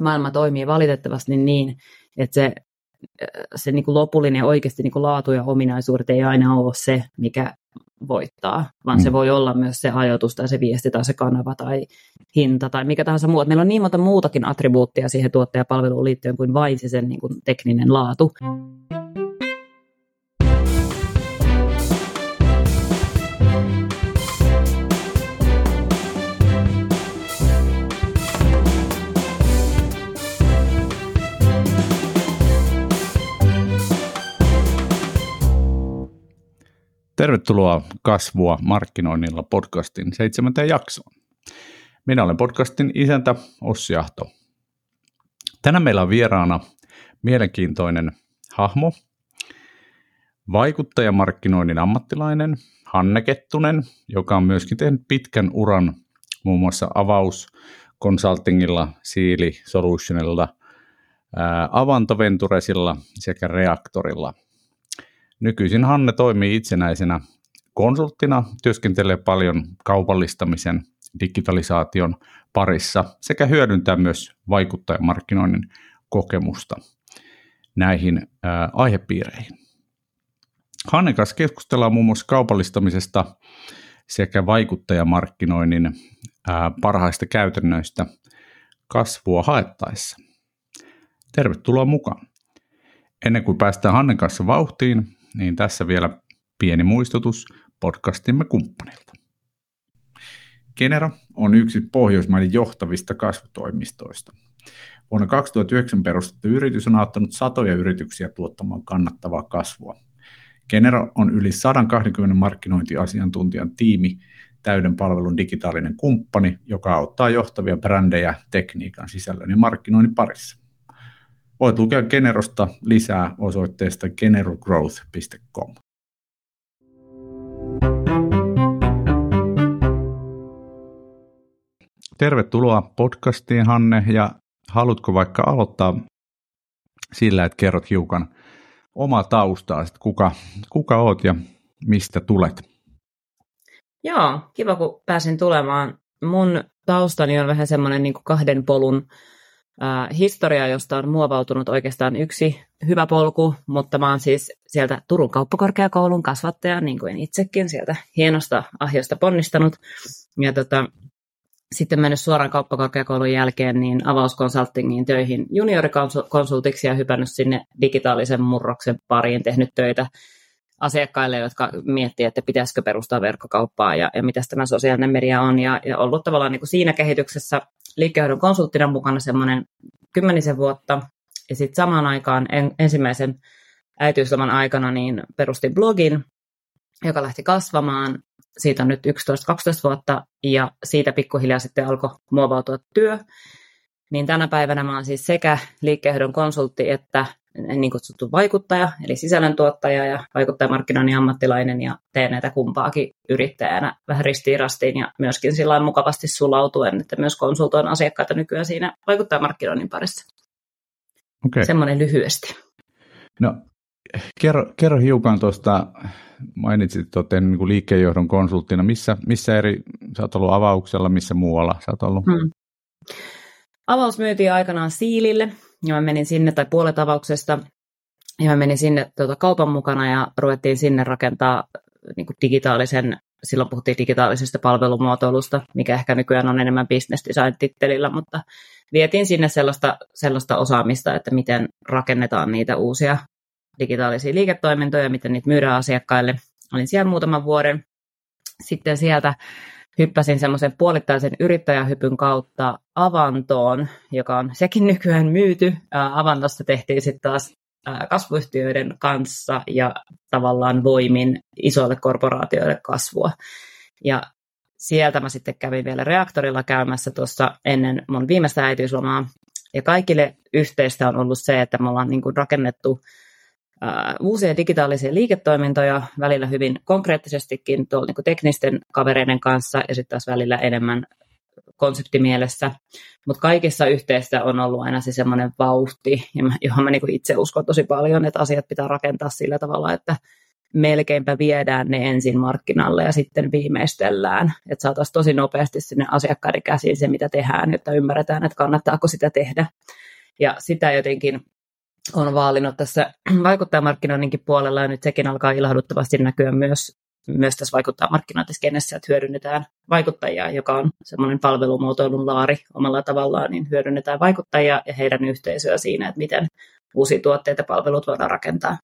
maailma toimii valitettavasti niin, että se, se niin kuin lopullinen oikeasti niin kuin laatu ja ominaisuudet ei aina ole se, mikä voittaa, vaan mm. se voi olla myös se ajoitus tai se viesti tai se kanava tai hinta tai mikä tahansa muu. Meillä on niin monta muutakin attribuuttia siihen tuottajapalveluun liittyen kuin vain se sen niin kuin tekninen laatu. Tervetuloa Kasvua markkinoinnilla podcastin seitsemänteen jaksoon. Minä olen podcastin isäntä Ossi Ahto. Tänään meillä on vieraana mielenkiintoinen hahmo, vaikuttajamarkkinoinnin ammattilainen Hanne Kettunen, joka on myöskin tehnyt pitkän uran muun muassa Avaus Consultingilla, Siili Solutionilla, Avantoventuresilla sekä Reaktorilla – Nykyisin Hanne toimii itsenäisenä konsulttina, työskentelee paljon kaupallistamisen, digitalisaation parissa sekä hyödyntää myös vaikuttajamarkkinoinnin kokemusta näihin ää, aihepiireihin. Hanne kanssa keskustellaan muun muassa kaupallistamisesta sekä vaikuttajamarkkinoinnin ää, parhaista käytännöistä kasvua haettaessa. Tervetuloa mukaan. Ennen kuin päästään Hannen kanssa vauhtiin, niin tässä vielä pieni muistutus podcastimme kumppanilta. Genera on yksi Pohjoismaiden johtavista kasvutoimistoista. Vuonna 2009 perustettu yritys on auttanut satoja yrityksiä tuottamaan kannattavaa kasvua. Genera on yli 120 markkinointiasiantuntijan tiimi, täyden palvelun digitaalinen kumppani, joka auttaa johtavia brändejä tekniikan sisällön ja markkinoinnin parissa. Voit lukea Generosta lisää osoitteesta generogrowth.com. Tervetuloa podcastiin Hanne ja haluatko vaikka aloittaa sillä, että kerrot hiukan omaa taustaa, että kuka, kuka oot ja mistä tulet? Joo, kiva kun pääsin tulemaan. Mun taustani on vähän semmoinen niin kahden polun historia, josta on muovautunut oikeastaan yksi hyvä polku, mutta mä oon siis sieltä Turun kauppakorkeakoulun kasvattaja, niin kuin itsekin, sieltä hienosta ahjosta ponnistanut. Ja tota, sitten mennyt suoraan kauppakorkeakoulun jälkeen niin avauskonsultingiin töihin juniorikonsultiksi ja hypännyt sinne digitaalisen murroksen pariin, tehnyt töitä asiakkaille, jotka miettii, että pitäisikö perustaa verkkokauppaa ja, ja mitä tämä sosiaalinen media on. Ja, ja ollut tavallaan niin kuin siinä kehityksessä liikkeenhoidon konsulttina mukana semmoinen kymmenisen vuotta. Ja sitten samaan aikaan en, ensimmäisen äitiysloman aikana niin perustin blogin, joka lähti kasvamaan. Siitä on nyt 11-12 vuotta ja siitä pikkuhiljaa sitten alkoi muovautua työ. Niin tänä päivänä mä oon siis sekä liikkeenhoidon konsultti että niin kutsuttu vaikuttaja, eli sisällöntuottaja ja vaikuttajamarkkinoinnin ammattilainen ja teen näitä kumpaakin yrittäjänä vähän ristiirastiin ja myöskin sillä mukavasti sulautuen, että myös konsultoin asiakkaita nykyään siinä vaikuttajamarkkinoinnin parissa. Okay. Semmoinen lyhyesti. No, kerro, kerro hiukan tuosta, mainitsit, olet niin liikkeenjohdon konsulttina. Missä, missä eri, sä oot ollut avauksella, missä muualla sä oot ollut? Hmm. Avaus myytiin aikanaan Siilille, ja mä menin sinne, tai puolet avauksesta, ja mä menin sinne tuota, kaupan mukana, ja ruvettiin sinne rakentaa niin kuin digitaalisen, silloin puhuttiin digitaalisesta palvelumuotoilusta, mikä ehkä nykyään on enemmän business design-tittelillä, mutta vietiin sinne sellaista, sellaista osaamista, että miten rakennetaan niitä uusia digitaalisia liiketoimintoja, miten niitä myydään asiakkaille. Olin siellä muutaman vuoden. Sitten sieltä hyppäsin semmoisen puolittaisen yrittäjähypyn kautta Avantoon, joka on sekin nykyään myyty. Avantosta tehtiin sitten taas kasvuyhtiöiden kanssa ja tavallaan voimin isoille korporaatioille kasvua. Ja sieltä mä sitten kävin vielä reaktorilla käymässä tuossa ennen mun viimeistä äitiyslomaa. Ja kaikille yhteistä on ollut se, että me ollaan niin rakennettu uusia digitaalisia liiketoimintoja, välillä hyvin konkreettisestikin tuolla niin teknisten kavereiden kanssa ja sitten taas välillä enemmän konseptimielessä. Mutta kaikissa yhteistä on ollut aina se semmoinen vauhti, johon mä niin itse uskon tosi paljon, että asiat pitää rakentaa sillä tavalla, että melkeinpä viedään ne ensin markkinalle ja sitten viimeistellään. Että saataisiin tosi nopeasti sinne asiakkaiden käsiin se, mitä tehdään, jotta ymmärretään, että kannattaako sitä tehdä. Ja sitä jotenkin on vaalinut tässä vaikuttajamarkkinoinninkin puolella, ja nyt sekin alkaa ilahduttavasti näkyä myös, myös tässä vaikuttajamarkkinointiskenessä, että hyödynnetään vaikuttajia, joka on semmoinen palvelumuotoilun laari omalla tavallaan, niin hyödynnetään vaikuttajia ja heidän yhteisöä siinä, että miten uusia tuotteita ja palvelut voidaan rakentaa.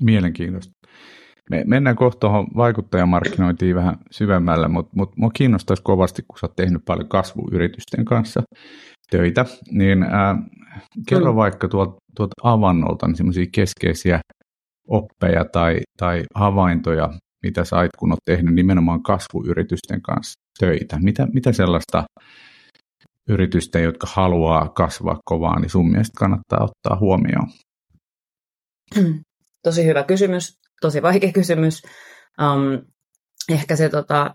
Mielenkiintoista. Me mennään kohta tuohon vaikuttajamarkkinointiin vähän syvemmällä, mutta mut, mua kiinnostaisi kovasti, kun sä oot tehnyt paljon kasvuyritysten kanssa töitä, niin ää, kerro mm. vaikka tuolta, tuot avannolta niin semmoisia keskeisiä oppeja tai, tai havaintoja, mitä sä kun oot tehnyt nimenomaan kasvuyritysten kanssa töitä. Mitä, mitä sellaista yritystä, jotka haluaa kasvaa kovaa, niin sun mielestä kannattaa ottaa huomioon? Tosi hyvä kysymys, tosi vaikea kysymys. Um, ehkä se, tota,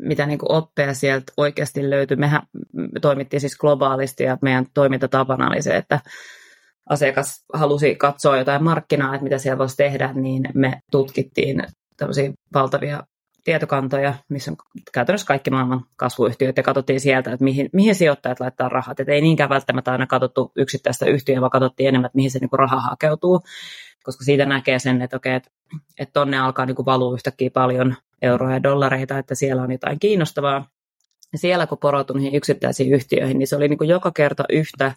mitä niin oppeja sieltä oikeasti löytyi. Mehän toimittiin siis globaalisti ja meidän toimintatapana oli se, että asiakas halusi katsoa jotain markkinaa, että mitä siellä voisi tehdä, niin me tutkittiin tämmöisiä valtavia tietokantoja, missä on käytännössä kaikki maailman kasvuyhtiöt, ja katsottiin sieltä, että mihin, mihin sijoittajat laittaa rahat. Et ei niinkään välttämättä aina katsottu yksittäistä yhtiöä, vaan katsottiin enemmän, että mihin se niinku raha hakeutuu, koska siitä näkee sen, että okei, että, että tonne alkaa niinku valua yhtäkkiä paljon euroja ja dollareita, että siellä on jotain kiinnostavaa. Ja siellä kun porotun niihin yksittäisiin yhtiöihin, niin se oli niinku joka kerta yhtä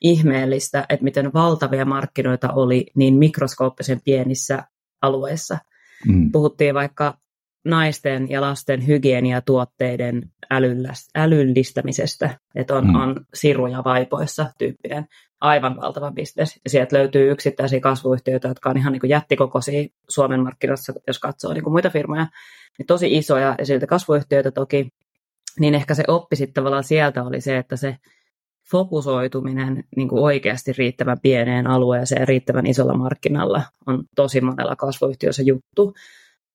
ihmeellistä, että miten valtavia markkinoita oli niin mikroskooppisen pienissä alueissa. Mm. Puhuttiin vaikka naisten ja lasten hygieniatuotteiden älyllistämisestä, että on, mm. on siruja vaipoissa tyyppien aivan valtava bisnes. Ja sieltä löytyy yksittäisiä kasvuyhtiöitä, jotka on ihan niin kuin jättikokoisia Suomen markkinoissa, jos katsoo niin kuin muita firmoja, niin tosi isoja ja siltä kasvuyhtiöitä toki, niin ehkä se oppi sitten tavallaan sieltä oli se, että se fokusoituminen niin kuin oikeasti riittävän pieneen alueeseen riittävän isolla markkinalla on tosi monella kasvuyhtiössä juttu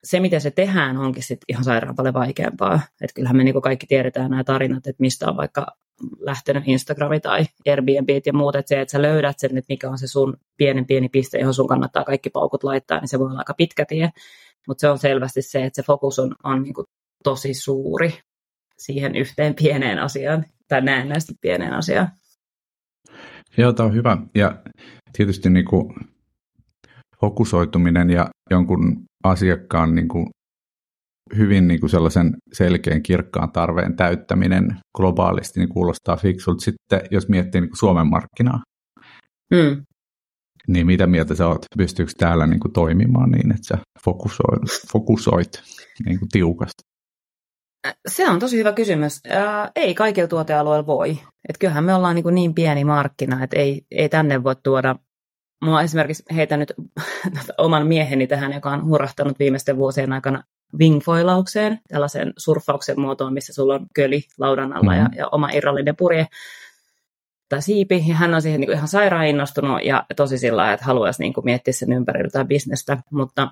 se, miten se tehdään, onkin sit ihan sairaan paljon vaikeampaa. Et kyllähän me niinku kaikki tiedetään nämä tarinat, että mistä on vaikka lähtenyt Instagrami tai Airbnb ja muut, että se, että sä löydät sen, että mikä on se sun pienen pieni piste, johon sun kannattaa kaikki paukut laittaa, niin se voi olla aika pitkä tie. Mutta se on selvästi se, että se fokus on, on niinku tosi suuri siihen yhteen pieneen asiaan, tai näennäisesti pieneen asiaan. Joo, tämä on hyvä. Ja tietysti niin kuin fokusoituminen ja jonkun asiakkaan niin kuin hyvin niin kuin sellaisen selkeän kirkkaan tarveen täyttäminen globaalisti niin kuulostaa fiksulta. Sitten jos miettii niin kuin Suomen markkinaa, mm. niin mitä mieltä sä oot? Pystyykö täällä niin kuin toimimaan niin, että sä fokusoit, fokusoit niin kuin tiukasti? Se on tosi hyvä kysymys. Ää, ei kaikilla tuotealueilla voi. Et kyllähän me ollaan niin, kuin niin pieni markkina, että ei, ei tänne voi tuoda Mä oon esimerkiksi heitänyt oman mieheni tähän, joka on hurahtanut viimeisten vuosien aikana wingfoilaukseen, tällaisen surffauksen muotoon, missä sulla on köli laudan alla mm-hmm. ja, ja oma irrallinen purje tai siipi, ja hän on siihen niin ihan sairaan innostunut ja tosi sillä että haluaisi niin kuin miettiä sen ympärillä bisnestä, mutta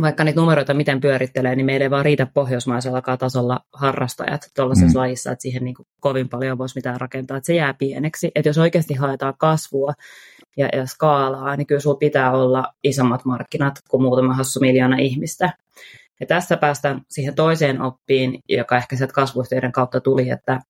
vaikka niitä numeroita miten pyörittelee, niin meillä ei vaan riitä pohjoismaisella tasolla harrastajat tuollaisessa mm. lajissa, että siihen niin kuin kovin paljon voisi mitään rakentaa, että se jää pieneksi. Että jos oikeasti haetaan kasvua ja, ja skaalaa, niin kyllä sulla pitää olla isommat markkinat kuin muutama hassu miljoona ihmistä. Ja tässä päästään siihen toiseen oppiin, joka ehkä sieltä kasvuyhteyden kautta tuli, että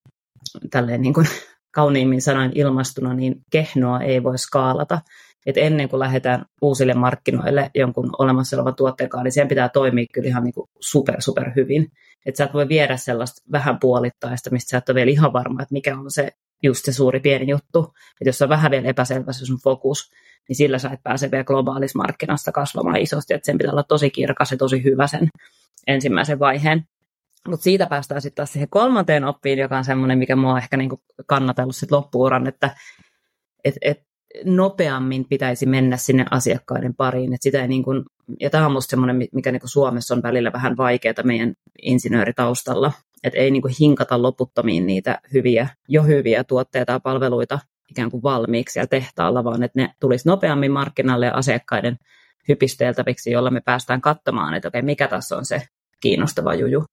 tälleen niin kuin kauniimmin sanoin ilmastuna, niin kehnoa ei voi skaalata että ennen kuin lähdetään uusille markkinoille jonkun olemassa olevan tuotteenkaan, niin sen pitää toimia kyllä ihan niin kuin super, super hyvin. Että sä et voi viedä sellaista vähän puolittaista, mistä sä et ole vielä ihan varma, että mikä on se just se suuri pieni juttu. Että jos on vähän vielä epäselvä se sun fokus, niin sillä sä et pääse vielä globaalissa markkinasta kasvamaan isosti, että sen pitää olla tosi kirkas ja tosi hyvä sen ensimmäisen vaiheen. Mutta siitä päästään sitten taas siihen kolmanteen oppiin, joka on semmoinen, mikä mua on ehkä niinku kannatellut sit loppuuran, että et, et nopeammin pitäisi mennä sinne asiakkaiden pariin. Että sitä ei niin kuin, ja tämä on minusta semmoinen, mikä niin Suomessa on välillä vähän vaikeaa meidän insinööritaustalla, että ei niin kuin hinkata loputtomiin niitä hyviä, jo hyviä tuotteita ja palveluita ikään kuin valmiiksi siellä tehtaalla, vaan että ne tulisi nopeammin markkinalle ja asiakkaiden hypisteeltäviksi, jolla me päästään katsomaan, että okei, mikä tässä on se kiinnostava juju.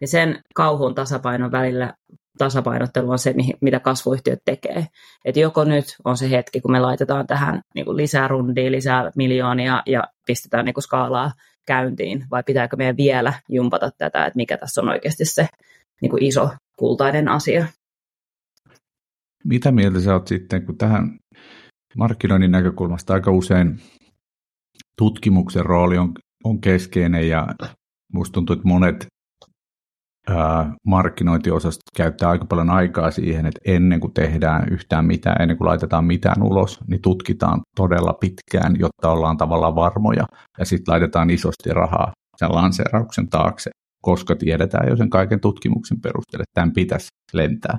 Ja sen kauhun tasapainon välillä tasapainottelu on se, mitä kasvuyhtiöt tekee. Et joko nyt on se hetki, kun me laitetaan tähän niin lisää rundia, lisää miljoonia ja pistetään niin skaalaa käyntiin, vai pitääkö meidän vielä jumpata tätä, että mikä tässä on oikeasti se niin iso kultainen asia. Mitä mieltä sä oot sitten, kun tähän markkinoinnin näkökulmasta aika usein tutkimuksen rooli on, on keskeinen ja musta tuntuu, että monet ää, markkinointiosastot käyttää aika paljon aikaa siihen, että ennen kuin tehdään yhtään mitään, ennen kuin laitetaan mitään ulos, niin tutkitaan todella pitkään, jotta ollaan tavallaan varmoja ja sitten laitetaan isosti rahaa sen lanseerauksen taakse, koska tiedetään jo sen kaiken tutkimuksen perusteella, että tämän pitäisi lentää.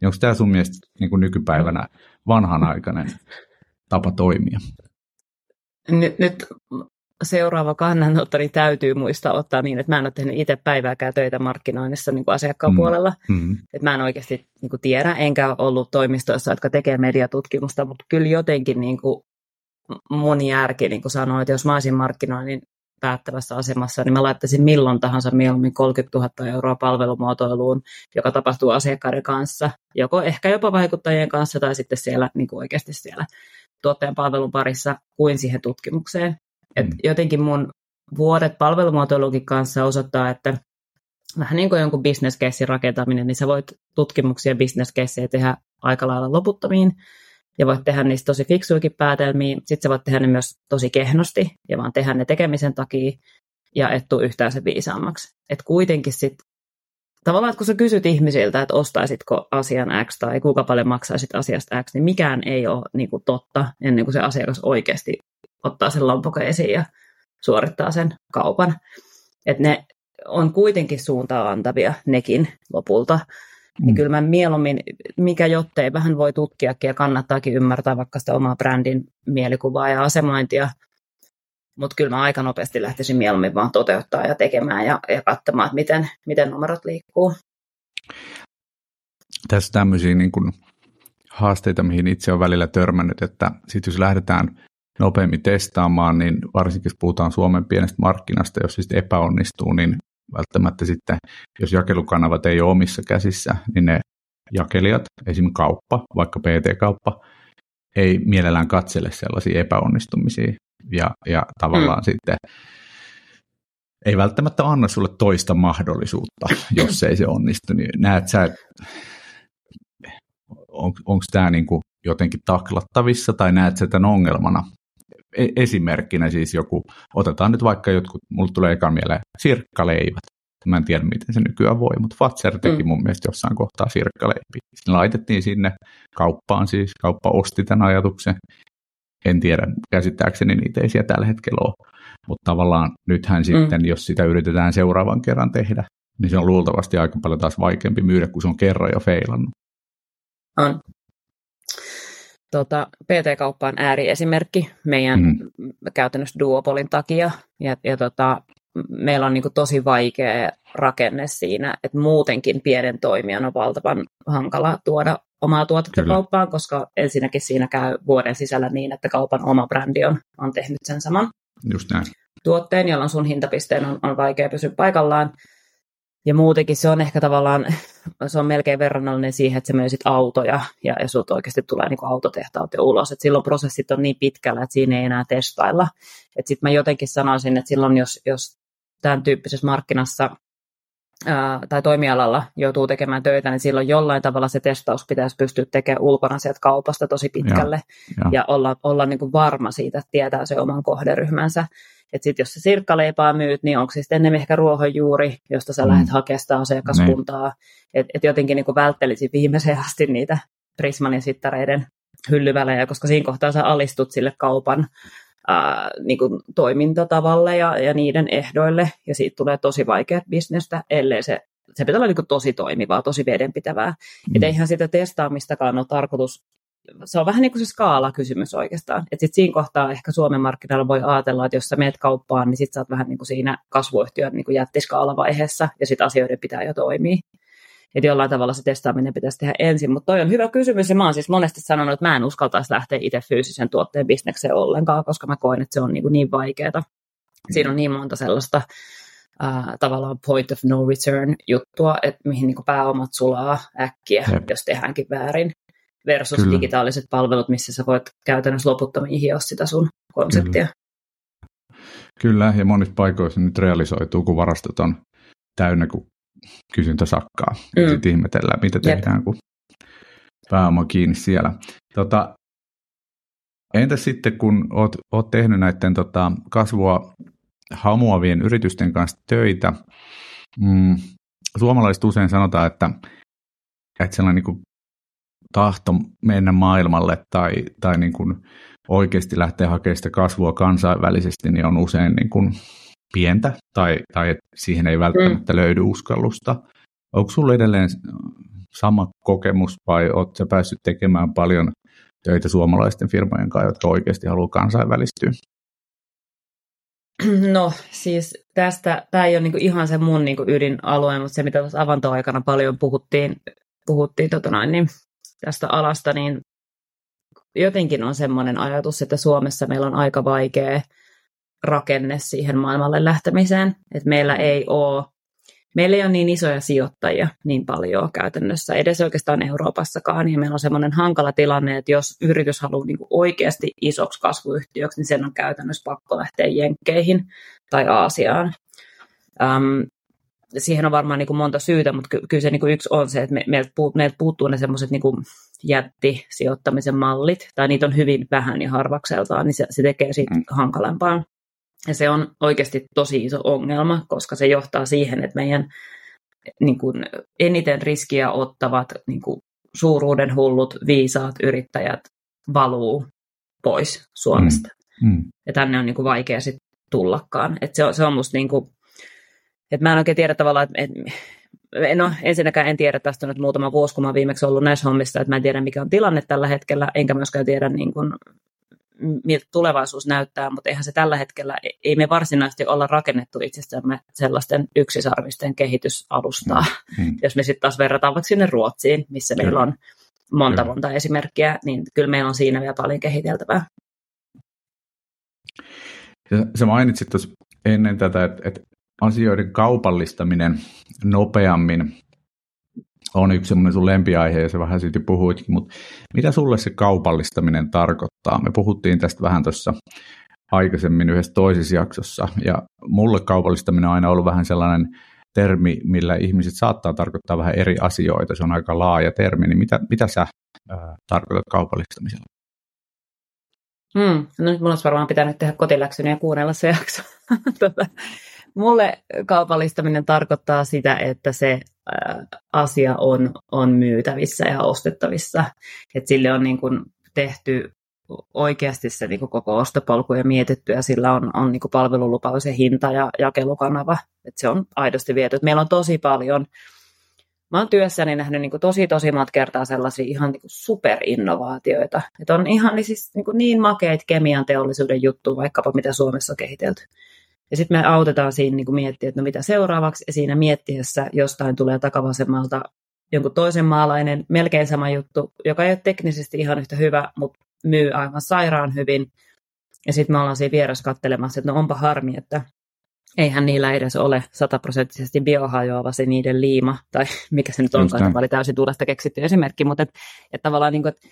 Niin onko tämä sun mielestä niin kuin nykypäivänä vanhanaikainen tapa toimia? Nyt, nyt seuraava kannanottoni täytyy muistaa ottaa niin, että mä en ole tehnyt itse päivääkään töitä markkinoinnissa niin kuin asiakkaan mm. puolella. Mm. Että mä en oikeasti niin kuin tiedä, enkä ole ollut toimistoissa, jotka tekee mediatutkimusta, mutta kyllä jotenkin niin kuin moni järki niin kuin sanoo, että jos mä olisin markkinoinnin päättävässä asemassa, niin mä laittaisin milloin tahansa mieluummin 30 000 euroa palvelumuotoiluun, joka tapahtuu asiakkaiden kanssa, joko ehkä jopa vaikuttajien kanssa tai sitten siellä niin kuin oikeasti siellä tuotteen palvelun parissa kuin siihen tutkimukseen. Et mm. Jotenkin mun vuodet palvelumuotoilukin kanssa osoittaa, että vähän niin kuin jonkun business rakentaminen, niin sä voit tutkimuksia business tehdä aika lailla loputtomiin, ja voit tehdä niistä tosi fiksuikin päätelmiä. Sitten sä voit tehdä ne myös tosi kehnosti ja vaan tehdä ne tekemisen takia ja et tule yhtään se viisaammaksi. Että kuitenkin sitten tavallaan, että kun sä kysyt ihmisiltä, että ostaisitko asian X tai kuinka paljon maksaisit asiasta X, niin mikään ei ole niin kuin totta ennen kuin se asiakas oikeasti ottaa sen lompakon esiin ja suorittaa sen kaupan. Että ne on kuitenkin suuntaa antavia nekin lopulta. Mm. Niin kyllä mä mieluummin, mikä jottei vähän voi tutkiakin ja kannattaakin ymmärtää vaikka sitä omaa brändin mielikuvaa ja asemointia. Mutta kyllä mä aika nopeasti lähtisin mieluummin vaan toteuttaa ja tekemään ja, ja katsomaan, että miten, miten numerot liikkuu. Tässä tämmöisiä niin kuin haasteita, mihin itse on välillä törmännyt, että sitten jos lähdetään nopeammin testaamaan, niin varsinkin jos puhutaan Suomen pienestä markkinasta, jos siis epäonnistuu, niin välttämättä sitten, jos jakelukanavat ei ole omissa käsissä, niin ne jakelijat, esimerkiksi kauppa, vaikka PT-kauppa, ei mielellään katsele sellaisia epäonnistumisia ja, ja tavallaan mm. sitten ei välttämättä anna sulle toista mahdollisuutta, jos ei se onnistu. Niin näet sä, on, onko tämä niinku jotenkin taklattavissa tai näet sä tämän ongelmana? E- esimerkkinä siis joku, otetaan nyt vaikka jotkut, mulle tulee eka mieleen sirkkaleivät. Mä en tiedä, miten se nykyään voi, mutta Fatser teki mm. mun mielestä jossain kohtaa sirkkaleipiä. Sitten laitettiin sinne kauppaan siis, kauppa osti tämän ajatuksen. En tiedä, käsittääkseni niitä ei siellä tällä hetkellä ole. Mutta tavallaan nythän sitten, mm. jos sitä yritetään seuraavan kerran tehdä, niin se on luultavasti aika paljon taas vaikeampi myydä, kun se on kerran jo feilannut. On tota, PT-kauppa on ääriesimerkki meidän mm. käytännössä duopolin takia. Ja, ja tota, meillä on niin kuin tosi vaikea rakenne siinä, että muutenkin pienen toimijan on valtavan hankala tuoda omaa tuotetta Kyllä. kauppaan, koska ensinnäkin siinä käy vuoden sisällä niin, että kaupan oma brändi on, on tehnyt sen saman Just näin. tuotteen, jolloin sun hintapisteen on, on vaikea pysyä paikallaan. Ja muutenkin se on ehkä tavallaan, se on melkein verrannollinen siihen, että sä myisit autoja ja, ja sut oikeasti tulee niin autotehtaat jo ulos. Et silloin prosessit on niin pitkällä, että siinä ei enää testailla. Sitten mä jotenkin sanoisin, että silloin jos, jos tämän tyyppisessä markkinassa ää, tai toimialalla joutuu tekemään töitä, niin silloin jollain tavalla se testaus pitäisi pystyä tekemään ulkona sieltä kaupasta tosi pitkälle ja, ja. ja olla, olla niin kuin varma siitä, että tietää se oman kohderyhmänsä. Että sitten jos sä sirkkaleipää myyt, niin onko se sitten enemmän ehkä ruohonjuuri, josta sä mm. lähdet hakemaan asiakaskuntaa. Niin. Että et jotenkin niin välttelisin viimeiseen asti niitä Prismanin sittareiden hyllyvälejä, koska siinä kohtaa sä alistut sille kaupan ää, niin kuin toimintatavalle ja, ja niiden ehdoille, ja siitä tulee tosi vaikeat bisnestä, ellei se, se pitää olla niin kuin tosi toimivaa, tosi vedenpitävää. Mm. Että eihän sitä testaamistakaan ole tarkoitus se on vähän niin kuin se skaala-kysymys oikeastaan. Että sitten siinä kohtaa ehkä Suomen markkinoilla voi ajatella, että jos sä meet kauppaan, niin sitten sä oot vähän niin kuin siinä kasvuyhtiön niin jättiskaalavaiheessa, ja sitten asioiden pitää jo toimia. Että jollain tavalla se testaaminen pitäisi tehdä ensin. Mutta toi on hyvä kysymys, ja mä oon siis monesti sanonut, että mä en uskaltaisi lähteä itse fyysisen tuotteen bisnekseen ollenkaan, koska mä koen, että se on niin, kuin niin vaikeaa. Siinä on niin monta sellaista ää, tavallaan point of no return juttua, että mihin niin pääomat sulaa äkkiä, Jep. jos tehdäänkin väärin, versus Kyllä. digitaaliset palvelut, missä sä voit käytännössä loputtomiin hioa sitä sun konseptia. Kyllä. Kyllä, ja monissa paikoissa nyt realisoituu, kun varastot on täynnä, kun kysyntä sakkaa. Mm. Sitten ihmetellään, mitä tehdään, Jep. kun pääoma kiinni siellä. Tota, entä sitten, kun oot, oot tehnyt näiden tota, kasvua hamuavien yritysten kanssa töitä, mm, suomalaiset usein sanotaan, että, että sellainen niin kuin tahto mennä maailmalle tai, tai niin kuin oikeasti lähteä hakemaan sitä kasvua kansainvälisesti, niin on usein niin kuin pientä tai, tai että siihen ei välttämättä mm. löydy uskallusta. Onko sinulla edelleen sama kokemus vai oletko päässyt tekemään paljon töitä suomalaisten firmojen kanssa, jotka oikeasti haluaa kansainvälistyä? No siis tästä, tämä ei ole niinku ihan se mun niinku ydinalue, mutta se mitä tuossa avantoaikana paljon puhuttiin, puhuttiin tota noin, niin tästä alasta, niin jotenkin on semmoinen ajatus, että Suomessa meillä on aika vaikea rakenne siihen maailmalle lähtemiseen, että meillä ei ole Meillä ei ole niin isoja sijoittajia niin paljon käytännössä, edes oikeastaan Euroopassakaan, ja meillä on semmoinen hankala tilanne, että jos yritys haluaa niin oikeasti isoksi kasvuyhtiöksi, niin sen on käytännössä pakko lähteä Jenkkeihin tai Aasiaan. Um, siihen on varmaan niin kuin monta syytä, mutta ky- kyllä se niin kuin yksi on se, että me, meiltä, meiltä puuttuu ne semmoiset niin jättisijoittamisen mallit, tai niitä on hyvin vähän ja harvakseltaan, niin se, se tekee siitä mm. hankalampaa. Ja se on oikeasti tosi iso ongelma, koska se johtaa siihen, että meidän niin kuin, eniten riskiä ottavat niin kuin, suuruuden hullut, viisaat yrittäjät valuu pois Suomesta. Mm. Mm. Ja tänne on niin kuin, vaikea sitten tullakaan. Et se, on, se on musta niin kuin, että mä en oikein tiedä tavallaan, että, että no ensinnäkään en tiedä tästä nyt muutama vuosi, kun mä viimeksi ollut näissä hommissa, että mä en tiedä mikä on tilanne tällä hetkellä, enkä myöskään tiedä niin kuin, miltä tulevaisuus näyttää, mutta eihän se tällä hetkellä, ei me varsinaisesti olla rakennettu itsestämme sellaisten yksisarvisten kehitysalustaa. Mm. mm. Jos me sitten taas verrataan vaikka sinne Ruotsiin, missä kyllä. meillä on monta kyllä. monta esimerkkiä, niin kyllä meillä on siinä vielä paljon kehiteltävää. Ja sä mainitsit tuossa ennen tätä, että, että asioiden kaupallistaminen nopeammin on yksi semmoinen sun lempiaihe ja se vähän siitä puhuitkin, mutta mitä sulle se kaupallistaminen tarkoittaa? Me puhuttiin tästä vähän tuossa aikaisemmin yhdessä toisessa jaksossa ja mulle kaupallistaminen on aina ollut vähän sellainen termi, millä ihmiset saattaa tarkoittaa vähän eri asioita. Se on aika laaja termi, niin mitä, mitä sä tarkoitat kaupallistamisella? Hmm. No nyt mulla olisi varmaan pitänyt tehdä kotiläksyni ja kuunnella se jakso. tota, mulle kaupallistaminen tarkoittaa sitä, että se asia on, on myytävissä ja ostettavissa. Et sille on niin kuin tehty oikeasti se niin kuin koko ostopolku ja mietitty, ja sillä on, on niin kuin palvelulupaus ja hinta ja jakelukanava. Et se on aidosti viety. Et meillä on tosi paljon, mä oon työssäni nähnyt niin kuin tosi tosi monta kertaa sellaisia ihan niin kuin superinnovaatioita. Et on ihan niin, siis, niin, kuin niin makeita kemian teollisuuden juttu, vaikkapa mitä Suomessa on kehitelty. Ja sitten me autetaan siinä niin miettiä, että no mitä seuraavaksi, ja siinä miettiessä jostain tulee takavasemmalta jonkun toisen maalainen, melkein sama juttu, joka ei ole teknisesti ihan yhtä hyvä, mutta myy aivan sairaan hyvin. Ja sitten me ollaan siinä vieressä kattelemassa, että no onpa harmi, että eihän niillä edes ole sataprosenttisesti biohajoava se niiden liima, tai mikä se nyt onkaan, tämä oli täysin tuulesta keksitty esimerkki, mutta et, et tavallaan niin kuin, että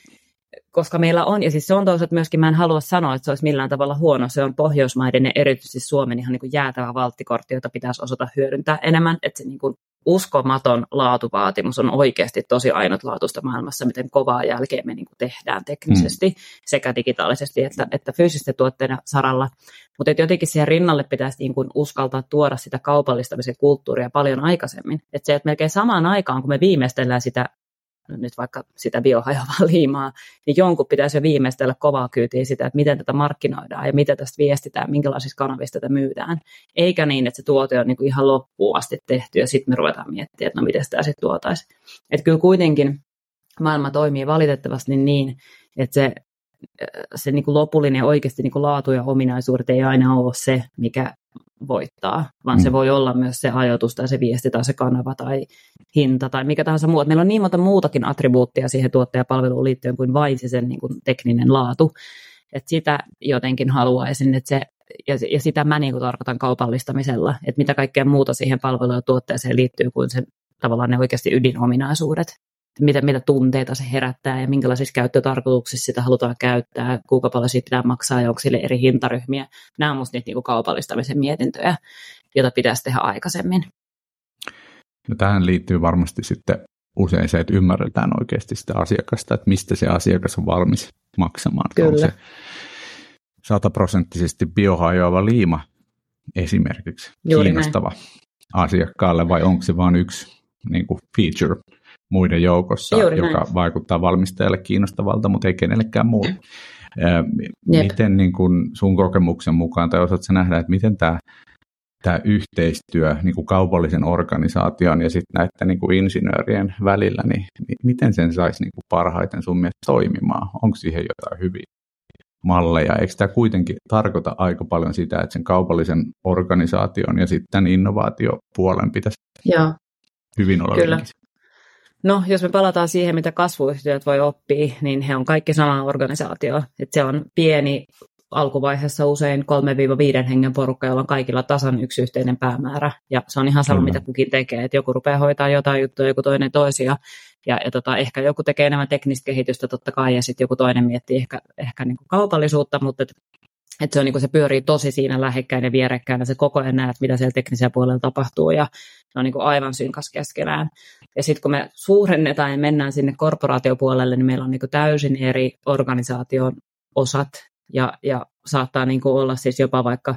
koska meillä on, ja siis se on toisaalta myöskin, mä en halua sanoa, että se olisi millään tavalla huono, se on Pohjoismaiden ja erityisesti Suomen ihan niin kuin jäätävä valttikortti, jota pitäisi osata hyödyntää enemmän, että se niin kuin uskomaton laatuvaatimus on oikeasti tosi ainutlaatuista maailmassa, miten kovaa jälkeen me niin kuin tehdään teknisesti, mm. sekä digitaalisesti että, että fyysisten tuotteiden saralla. Mutta jotenkin siihen rinnalle pitäisi niin kuin uskaltaa tuoda sitä kaupallistamisen kulttuuria paljon aikaisemmin. Että se, että melkein samaan aikaan, kun me viimeistellään sitä nyt vaikka sitä biohajoavaa liimaa, niin jonkun pitäisi jo viimeistellä kovaa kyytiä sitä, että miten tätä markkinoidaan ja miten tästä viestitään, minkälaisissa kanavissa tätä myydään. Eikä niin, että se tuote on niin kuin ihan loppuun asti tehty ja sitten me ruvetaan miettimään, että no miten sitä sitten tuotaisiin. Että kyllä kuitenkin maailma toimii valitettavasti niin, että se se niin kuin lopullinen oikeasti niin kuin laatu ja ominaisuudet ei aina ole se, mikä voittaa, vaan mm. se voi olla myös se ajatus tai se viesti tai se kanava tai hinta tai mikä tahansa muu. Meillä on niin monta muutakin attribuuttia siihen tuottajapalveluun liittyen kuin vain se sen niin kuin tekninen laatu. Et sitä jotenkin haluaisin, että se ja, ja sitä mä niin kuin tarkoitan kaupallistamisella, että mitä kaikkea muuta siihen palvelu- ja tuotteeseen liittyy kuin sen tavallaan ne oikeasti ydinominaisuudet. Mitä, mitä tunteita se herättää ja minkälaisissa käyttötarkoituksissa sitä halutaan käyttää, kuinka paljon siitä pitää maksaa ja onko sille eri hintaryhmiä. Nämä on musta niitä niin kaupallistamisen mietintöjä, joita pitäisi tehdä aikaisemmin. No tähän liittyy varmasti sitten usein se, että ymmärretään oikeasti sitä asiakasta, että mistä se asiakas on valmis maksamaan. Kyllä. Onko se sataprosenttisesti biohajoava liima esimerkiksi Juuri kiinnostava näin. asiakkaalle vai onko se vain yksi niin kuin feature muiden joukossa, Juuri joka näin. vaikuttaa valmistajalle kiinnostavalta, mutta ei kenellekään muulle. Miten niin kuin sun kokemuksen mukaan, tai osaatko nähdä, että miten tämä tämä yhteistyö niin kuin kaupallisen organisaation ja sitten näiden niin kuin insinöörien välillä, niin, niin miten sen saisi niin kuin parhaiten sun mielestä toimimaan? Onko siihen jotain hyviä malleja? Eikö tämä kuitenkin tarkoita aika paljon sitä, että sen kaupallisen organisaation ja sitten innovaatiopuolen pitäisi Joo. hyvin olla Kyllä. No, jos me palataan siihen, mitä kasvuyhtiöt voi oppia, niin he on kaikki sama organisaatio. Et se on pieni alkuvaiheessa usein 3-5 hengen porukka, jolla on kaikilla tasan yksi yhteinen päämäärä. Ja se on ihan sama, mitä kukin tekee. Että joku rupeaa hoitaa jotain juttuja, joku toinen toisia. Ja, ja tota, ehkä joku tekee enemmän teknistä kehitystä totta kai, ja sitten joku toinen miettii ehkä, ehkä niin kuin kaupallisuutta, mutta et, et se, on, niin kuin se pyörii tosi siinä lähekkäin ja vierekkäin, ja se koko ajan näet, mitä siellä teknisellä puolella tapahtuu, ja ne on niin kuin aivan synkas keskenään. Ja sitten kun me suurennetaan ja mennään sinne korporaatiopuolelle, niin meillä on niin kuin täysin eri organisaation osat, ja, ja saattaa niin kuin olla siis jopa vaikka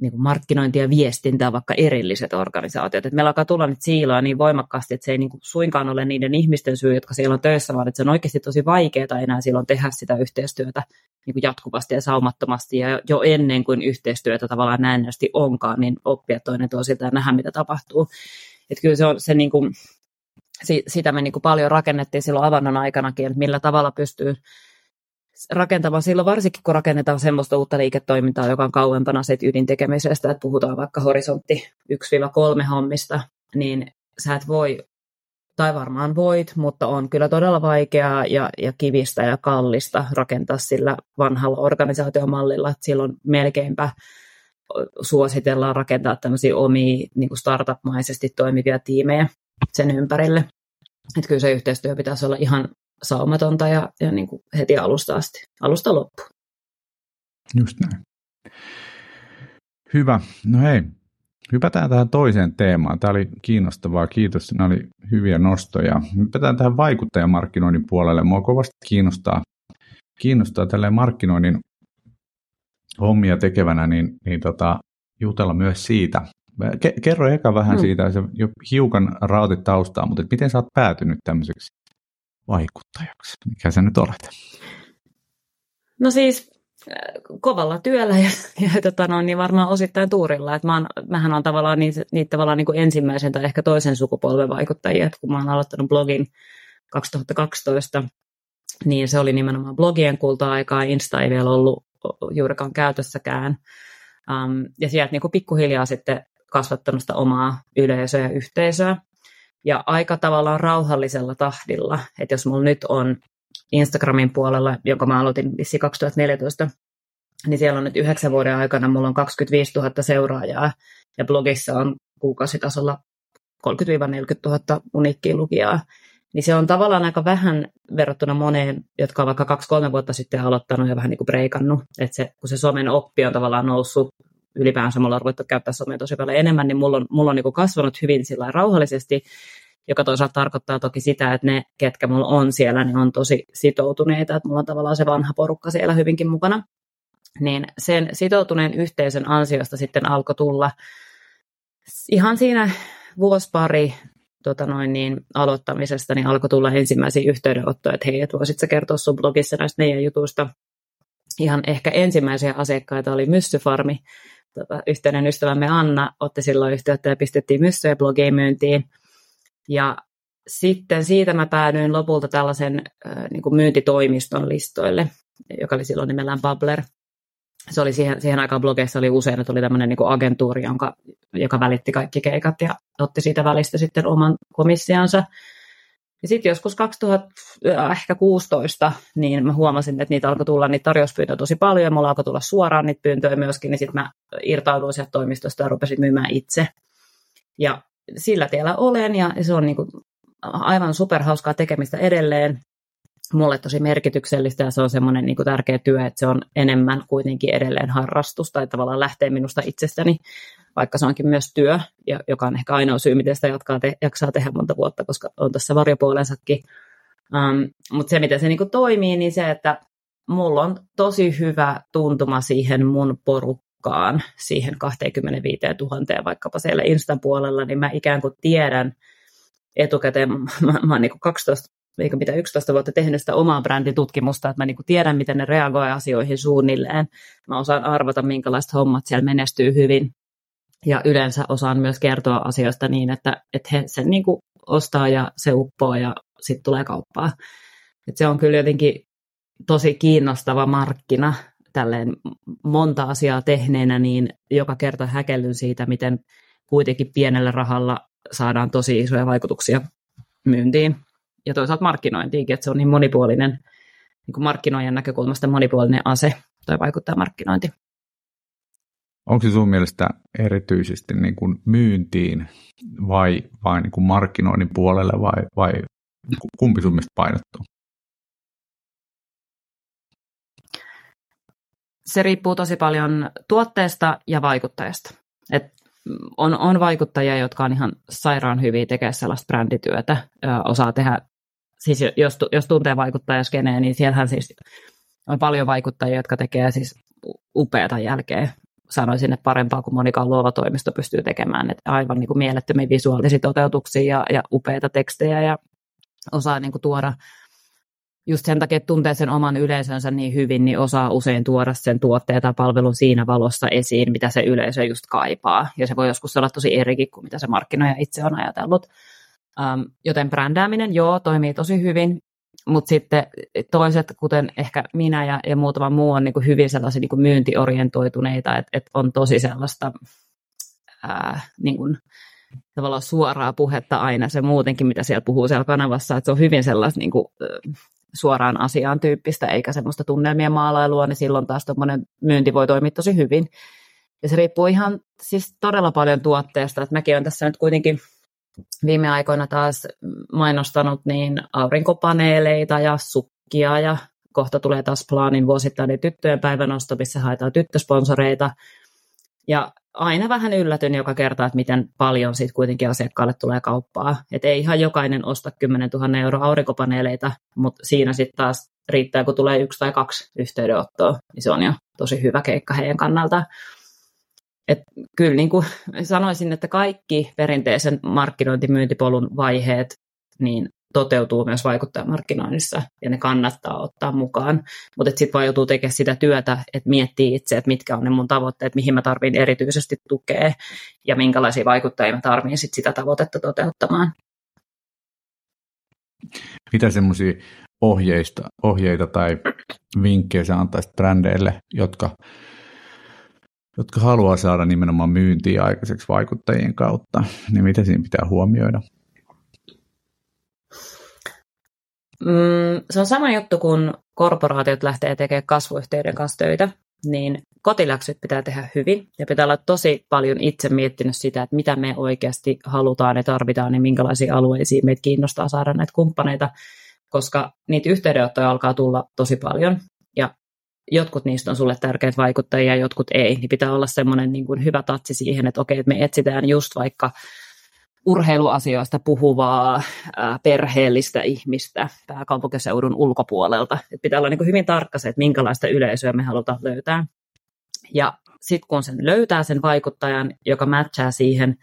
niin kuin markkinointi ja viestintää vaikka erilliset organisaatiot. Et meillä alkaa tulla nyt siiloa niin voimakkaasti, että se ei niin kuin suinkaan ole niiden ihmisten syy, jotka siellä on töissä, vaan että se on oikeasti tosi vaikeaa enää silloin tehdä sitä yhteistyötä niin kuin jatkuvasti ja saumattomasti. Ja jo ennen kuin yhteistyötä tavallaan näennäisesti onkaan, niin oppia toinen toisilta ja nähdä, mitä tapahtuu. Että kyllä se on se niin kuin, sitä me niin kuin paljon rakennettiin silloin avannon aikanakin, että millä tavalla pystyy rakentamaan silloin, varsinkin kun rakennetaan semmoista uutta liiketoimintaa, joka on kauempana siitä ydintekemisestä, että puhutaan vaikka horisontti 1-3 hommista, niin sä et voi, tai varmaan voit, mutta on kyllä todella vaikeaa ja, ja kivistä ja kallista rakentaa sillä vanhalla organisaatiomallilla, että silloin melkeinpä suositellaan rakentaa tämmöisiä omia niin startup-maisesti toimivia tiimejä sen ympärille. Että kyllä se yhteistyö pitäisi olla ihan saumatonta ja, ja niin kuin heti alusta asti, alusta loppuun. Just näin. Hyvä. No hei, hypätään tähän toiseen teemaan. Tämä oli kiinnostavaa, kiitos. Nämä oli hyviä nostoja. Hypätään tähän vaikuttajamarkkinoinnin puolelle. Mua kovasti kiinnostaa, kiinnostaa tälleen markkinoinnin hommia tekevänä, niin, niin tota, jutella myös siitä. Kerro eka vähän hmm. siitä, se jo hiukan rautit taustaa, mutta miten sä oot päätynyt tämmöiseksi vaikuttajaksi? Mikä sä nyt olet? No siis äh, kovalla työllä ja, ja tota no, niin varmaan osittain tuurilla. Et mä oon, mähän on tavallaan niitä, niitä tavallaan niin kuin ensimmäisen tai ehkä toisen sukupolven vaikuttajia, että kun mä oon aloittanut blogin 2012, niin se oli nimenomaan blogien kulta-aikaa, Insta ei vielä ollut juurikaan käytössäkään. Um, ja sieltä niin kuin pikkuhiljaa sitten kasvattanut sitä omaa yleisöä ja yhteisöä ja aika tavallaan rauhallisella tahdilla. Että jos mulla nyt on Instagramin puolella, jonka mä aloitin vissi 2014, niin siellä on nyt yhdeksän vuoden aikana mulla on 25 000 seuraajaa ja blogissa on kuukausitasolla 30-40 000 uniikkiä lukijaa. Niin se on tavallaan aika vähän verrattuna moneen, jotka on vaikka kaksi-kolme vuotta sitten aloittanut ja vähän niin kuin breikannut. Että se, kun se somen oppi on tavallaan noussut ylipäänsä mulla on ruvettu käyttää somea tosi paljon enemmän, niin mulla on, mulla on niin kasvanut hyvin sillä rauhallisesti, joka toisaalta tarkoittaa toki sitä, että ne, ketkä mulla on siellä, niin on tosi sitoutuneita, että mulla on tavallaan se vanha porukka siellä hyvinkin mukana. Niin sen sitoutuneen yhteisön ansiosta sitten alkoi tulla ihan siinä vuosi pari tota noin, niin, aloittamisesta, niin alkoi tulla ensimmäisiä yhteydenottoja, että hei, että voisit sä kertoa sun blogissa näistä meidän jutuista. Ihan ehkä ensimmäisiä asiakkaita oli Myssyfarmi, yhteinen ystävämme Anna otti silloin yhteyttä ja pistettiin myssyjä blogiin myyntiin. Ja sitten siitä mä päädyin lopulta tällaisen äh, niin kuin myyntitoimiston listoille, joka oli silloin nimellään Bubbler. Se oli siihen, siihen aikaan blogeissa oli usein, että oli tämmöinen niin agentuuri, jonka, joka välitti kaikki keikat ja otti siitä välistä sitten oman komissionsa. Ja sitten joskus 2016, niin mä huomasin, että niitä alkoi tulla niitä tarjouspyyntöjä tosi paljon, ja mulla alkoi tulla suoraan niitä pyyntöjä myöskin, niin sitten mä irtauduin sieltä toimistosta ja rupesin myymään itse. Ja sillä tiellä olen, ja se on niin kuin aivan superhauskaa tekemistä edelleen. Mulle tosi merkityksellistä, ja se on semmoinen niin kuin tärkeä työ, että se on enemmän kuitenkin edelleen harrastus, tai tavallaan lähtee minusta itsestäni vaikka se onkin myös työ, joka on ehkä ainoa syy, miten sitä jatkaa te- jaksaa tehdä monta vuotta, koska on tässä varjopuolensakin. Um, Mutta se, miten se niinku toimii, niin se, että mulla on tosi hyvä tuntuma siihen mun porukkaan, siihen 25 000 vaikkapa siellä Instan puolella, niin mä ikään kuin tiedän etukäteen, mä, mä oon niinku 12 eikä mitä 11 vuotta tehnyt sitä omaa bränditutkimusta, että mä niinku tiedän, miten ne reagoi asioihin suunnilleen. Mä osaan arvata, minkälaiset hommat siellä menestyy hyvin ja yleensä osaan myös kertoa asioista niin, että, että he sen niin kuin ostaa ja se uppoo ja sitten tulee kauppaa. Et se on kyllä jotenkin tosi kiinnostava markkina tälleen monta asiaa tehneenä, niin joka kerta häkellyn siitä, miten kuitenkin pienellä rahalla saadaan tosi isoja vaikutuksia myyntiin ja toisaalta markkinointiinkin, että se on niin monipuolinen, niin kuin markkinoijan näkökulmasta monipuolinen ase tai vaikuttaa markkinointi. Onko se sun mielestä erityisesti niin kuin myyntiin vai, vai niin kuin markkinoinnin puolelle vai, vai kumpi sun mielestä painottuu? Se riippuu tosi paljon tuotteesta ja vaikuttajasta. Et on, on vaikuttajia, jotka on ihan sairaan hyviä tekemään sellaista brändityötä, ö, osaa tehdä, siis jos, jos tuntee vaikuttajaskeneen, niin siellähän siis on paljon vaikuttajia, jotka tekee siis upeata jälkeä sanoisin, että parempaa kuin monikaan luova toimisto pystyy tekemään. Että aivan niin kuin mielettömiä visuaalisia toteutuksia ja, ja upeita tekstejä ja osaa niin kuin tuoda just sen takia, että tuntee sen oman yleisönsä niin hyvin, niin osaa usein tuoda sen tuotteen tai palvelun siinä valossa esiin, mitä se yleisö just kaipaa. Ja se voi joskus olla tosi erikin kuin mitä se markkinoija itse on ajatellut. Joten brändääminen, joo, toimii tosi hyvin. Mutta sitten toiset, kuten ehkä minä ja, ja muutama muu, on niin hyvin sellaisia niin myyntiorientoituneita, että et on tosi sellaista ää, niin kuin, tavallaan suoraa puhetta aina se muutenkin, mitä siellä puhuu siellä kanavassa, että se on hyvin sellaista niin kuin, suoraan asiaan tyyppistä, eikä semmoista tunnelmien maalailua, niin silloin taas tuommoinen myynti voi toimia tosi hyvin. Ja se riippuu ihan siis todella paljon tuotteesta, että mäkin olen tässä nyt kuitenkin viime aikoina taas mainostanut niin aurinkopaneeleita ja sukkia ja kohta tulee taas plaanin vuosittainen tyttöjen päivänosto, missä haetaan tyttösponsoreita. Ja aina vähän yllätyn joka kerta, että miten paljon siitä kuitenkin asiakkaalle tulee kauppaa. Että ei ihan jokainen osta 10 000 euroa aurinkopaneeleita, mutta siinä sitten taas riittää, kun tulee yksi tai kaksi yhteydenottoa, niin se on jo tosi hyvä keikka heidän kannaltaan. Et kyllä niin kuin sanoisin, että kaikki perinteisen markkinointimyyntipolun vaiheet niin toteutuu myös vaikuttajamarkkinoinnissa ja ne kannattaa ottaa mukaan. Mutta sitten vaan joutuu tekemään sitä työtä, että miettii itse, että mitkä on ne mun tavoitteet, mihin mä tarvin erityisesti tukea ja minkälaisia vaikuttajia mä tarvin sit sitä tavoitetta toteuttamaan. Mitä semmoisia ohjeita tai vinkkejä sä antaisit brändeille, jotka jotka haluaa saada nimenomaan myyntiä aikaiseksi vaikuttajien kautta, niin mitä siinä pitää huomioida? Mm, se on sama juttu, kun korporaatiot lähtee tekemään kasvuyhteyden kanssa töitä, niin kotiläksyt pitää tehdä hyvin ja pitää olla tosi paljon itse miettinyt sitä, että mitä me oikeasti halutaan ja tarvitaan ja minkälaisiin alueisiin meitä kiinnostaa saada näitä kumppaneita, koska niitä yhteydenottoja alkaa tulla tosi paljon jotkut niistä on sulle tärkeitä vaikuttajia, jotkut ei, niin pitää olla semmoinen niin kuin hyvä tatsi siihen, että okei, että me etsitään just vaikka urheiluasioista puhuvaa ää, perheellistä ihmistä pääkaupunkiseudun ulkopuolelta. Et pitää olla niin kuin hyvin tarkka se, että minkälaista yleisöä me halutaan löytää. Ja sitten kun sen löytää sen vaikuttajan, joka matchaa siihen,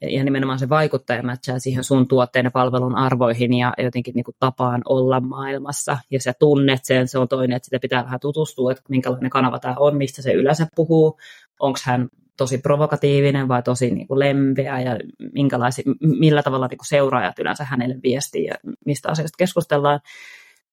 ja nimenomaan se vaikuttaja matchaa siihen sun tuotteen ja palvelun arvoihin ja jotenkin niin kuin tapaan olla maailmassa. Ja sä tunnet sen, se on toinen, että sitä pitää vähän tutustua, että minkälainen kanava tämä on, mistä se yleensä puhuu. Onko hän tosi provokatiivinen vai tosi niin kuin lempeä ja millä tavalla niin kuin seuraajat yleensä hänelle viestii ja mistä asioista keskustellaan.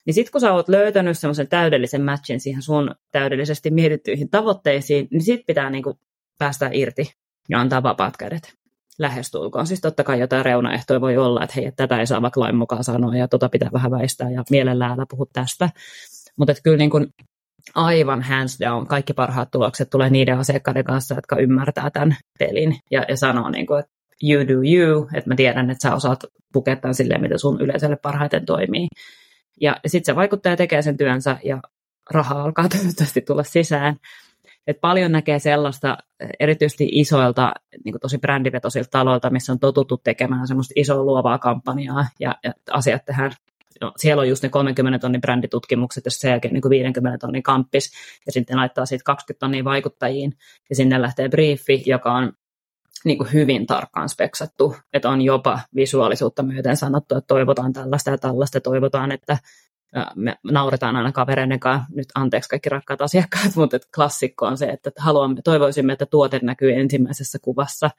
Niin sitten kun sä oot löytänyt semmoisen täydellisen matchin siihen sun täydellisesti mietittyihin tavoitteisiin, niin sitten pitää niin kuin päästä irti ja antaa vapaat kädet lähestulkoon. Siis totta kai jotain reunaehtoja voi olla, että hei, että tätä ei saa vaikka lain mukaan sanoa ja tota pitää vähän väistää ja mielellään älä puhu tästä. Mutta kyllä niin kuin aivan hands down, kaikki parhaat tulokset tulee niiden asiakkaiden kanssa, jotka ymmärtää tämän pelin ja, ja sanoo, niin kuin, että you do you, että mä tiedän, että sä osaat pukettaa silleen, mitä sun yleisölle parhaiten toimii. Ja sitten se vaikuttaja tekee sen työnsä ja raha alkaa toivottavasti tulla sisään. Et paljon näkee sellaista, erityisesti isoilta, niin tosi brändivetoisilta taloilta, missä on totuttu tekemään semmoista isoa luovaa kampanjaa ja, ja asiat tehdään. No, siellä on just ne 30 tonnin bränditutkimukset, ja sen jälkeen niin 50 tonnin kamppis, ja sitten laittaa siitä 20 tonnia vaikuttajiin, ja sinne lähtee briefi, joka on niin kuin hyvin tarkkaan speksattu, että on jopa visuaalisuutta myöten sanottu, että toivotaan tällaista ja tällaista, toivotaan, että me nauretaan aina kavereiden kanssa, nyt anteeksi kaikki rakkaat asiakkaat, mutta klassikko on se, että haluamme, toivoisimme, että tuote näkyy ensimmäisessä kuvassa,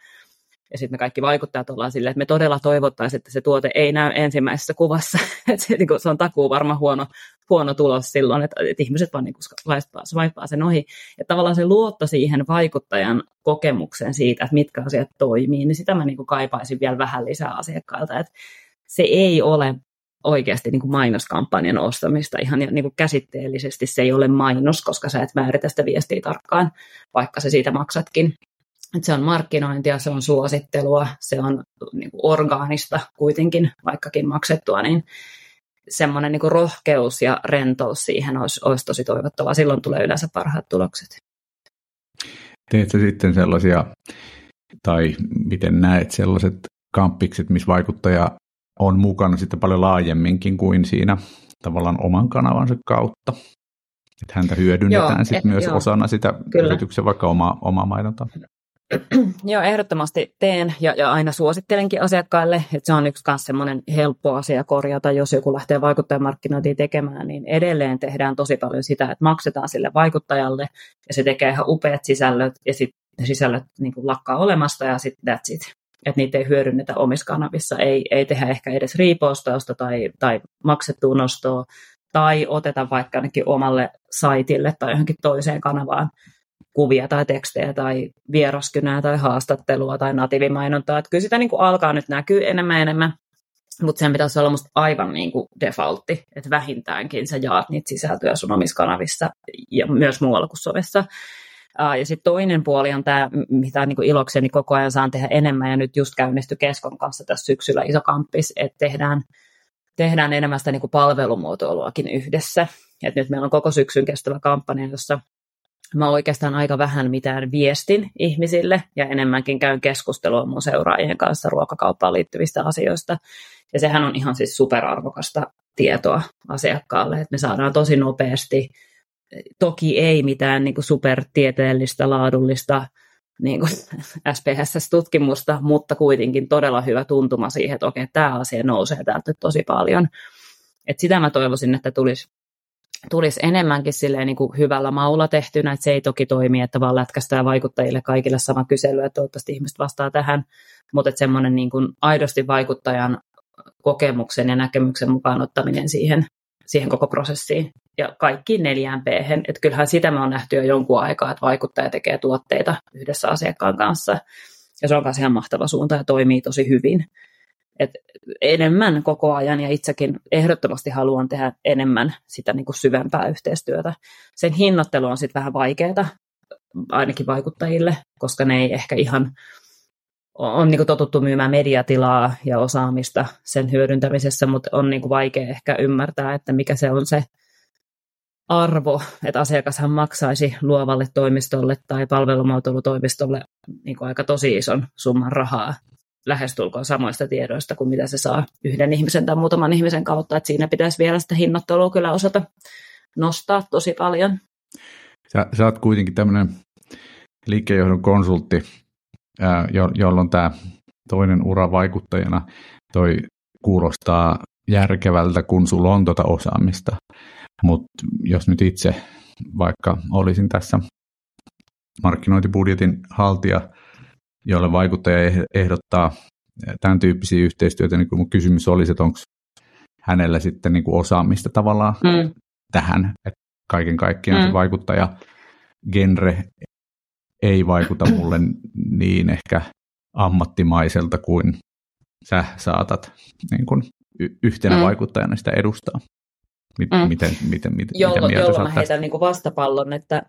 ja sitten me kaikki vaikuttajat ollaan silleen, että me todella toivottaisiin, että se tuote ei näy ensimmäisessä kuvassa. että se, niin se on takuu varma huono, huono tulos silloin, että, että ihmiset vaan niin vaippaa sen ohi. Ja tavallaan se luotto siihen vaikuttajan kokemukseen siitä, että mitkä asiat toimii, niin sitä mä niin kaipaisin vielä vähän lisää asiakkailta. Että se ei ole oikeasti niin kuin mainoskampanjan ostamista ihan niin kuin käsitteellisesti se ei ole mainos, koska sä et määritä sitä viestiä tarkkaan, vaikka se siitä maksatkin. Et se on markkinointia, se on suosittelua, se on niin kuin orgaanista kuitenkin, vaikkakin maksettua, niin semmoinen niin rohkeus ja rentous siihen olisi, olisi tosi toivottavaa. Silloin tulee yleensä parhaat tulokset. Teetkö sitten sellaisia, tai miten näet sellaiset kamppikset, missä vaikuttaja on mukana sitten paljon laajemminkin kuin siinä tavallaan oman kanavansa kautta? Että häntä hyödynnetään sitten myös joo. osana sitä Kyllä. yrityksen vaikka omaa, omaa mainontaa. Joo, ehdottomasti teen ja, ja aina suosittelenkin asiakkaille, että se on yksi myös semmoinen helppo asia korjata, jos joku lähtee vaikuttajamarkkinointia tekemään, niin edelleen tehdään tosi paljon sitä, että maksetaan sille vaikuttajalle ja se tekee ihan upeat sisällöt ja sitten sisällöt niin lakkaa olemasta ja sitten that's it. Että niitä ei hyödynnetä omissa kanavissa, ei, ei tehdä ehkä edes riipostausta tai, tai maksettua nostoa tai oteta vaikka ainakin omalle saitille tai johonkin toiseen kanavaan kuvia tai tekstejä tai vieraskynää tai haastattelua tai natiivimainontaa. Että kyllä sitä niin kuin alkaa nyt näkyä enemmän ja enemmän, mutta sen pitäisi olla musta aivan niin kuin defaultti, että vähintäänkin sä jaat niitä sisältöjä sun omissa kanavissa ja myös muualla kuin sovessa. Ja sitten toinen puoli on tämä, mitä niin kuin ilokseni koko ajan saan tehdä enemmän, ja nyt just käynnistyi Keskon kanssa tässä syksyllä iso kamppis, että tehdään, tehdään enemmän sitä niin kuin palvelumuotoiluakin yhdessä. Et nyt meillä on koko syksyn kestävä kampanja, jossa mä oikeastaan aika vähän mitään viestin ihmisille ja enemmänkin käyn keskustelua mun seuraajien kanssa ruokakauppaan liittyvistä asioista. Ja sehän on ihan siis superarvokasta tietoa asiakkaalle, että me saadaan tosi nopeasti, toki ei mitään niin kuin supertieteellistä, laadullista niin kuin SPSS-tutkimusta, mutta kuitenkin todella hyvä tuntuma siihen, että okei, tämä asia nousee täältä tosi paljon. Et sitä mä toivoisin, että tulisi tulisi enemmänkin silleen niin kuin hyvällä maulla tehtynä, että se ei toki toimi, että vaan lätkästään vaikuttajille kaikille sama kysely, että toivottavasti ihmiset vastaa tähän, mutta että semmoinen niin kuin aidosti vaikuttajan kokemuksen ja näkemyksen mukaan ottaminen siihen, siihen koko prosessiin ja kaikki neljään p että kyllähän sitä me on nähty jo jonkun aikaa, että vaikuttaja tekee tuotteita yhdessä asiakkaan kanssa, ja se on myös ihan mahtava suunta ja toimii tosi hyvin. Et enemmän koko ajan ja itsekin ehdottomasti haluan tehdä enemmän sitä niin kuin syvempää yhteistyötä. Sen hinnoittelu on sitten vähän vaikeaa, ainakin vaikuttajille, koska ne ei ehkä ihan on niin kuin totuttu myymään mediatilaa ja osaamista sen hyödyntämisessä, mutta on niin kuin vaikea ehkä ymmärtää, että mikä se on se arvo, että asiakashan maksaisi luovalle toimistolle tai palvelumuotoilutoimistolle niin kuin aika tosi ison summan rahaa lähestulkoon samoista tiedoista kuin mitä se saa yhden ihmisen tai muutaman ihmisen kautta. Että siinä pitäisi vielä sitä hinnoittelua kyllä osata nostaa tosi paljon. Sä, sä oot kuitenkin tämmöinen liikkeenjohdon konsultti, ää, jo, jolloin tämä toinen ura vaikuttajana toi kuulostaa järkevältä, kun sulla on tuota osaamista. Mutta jos nyt itse vaikka olisin tässä markkinointibudjetin haltija, jolle vaikuttaja eh-, ehdottaa tämän tyyppisiä yhteistyötä, niin mun kysymys olisi, että onko hänellä sitten niin kuin osaamista tavallaan mm. tähän, että kaiken kaikkiaan mm. se vaikuttaja genre ei vaikuta mulle niin ehkä ammattimaiselta kuin sä saatat niin kuin yhtenä mm. vaikuttajana sitä edustaa. Miten, mm. miten, miten, miten, jollo, mitä mieltä jolloin mä heitän niin vastapallon, että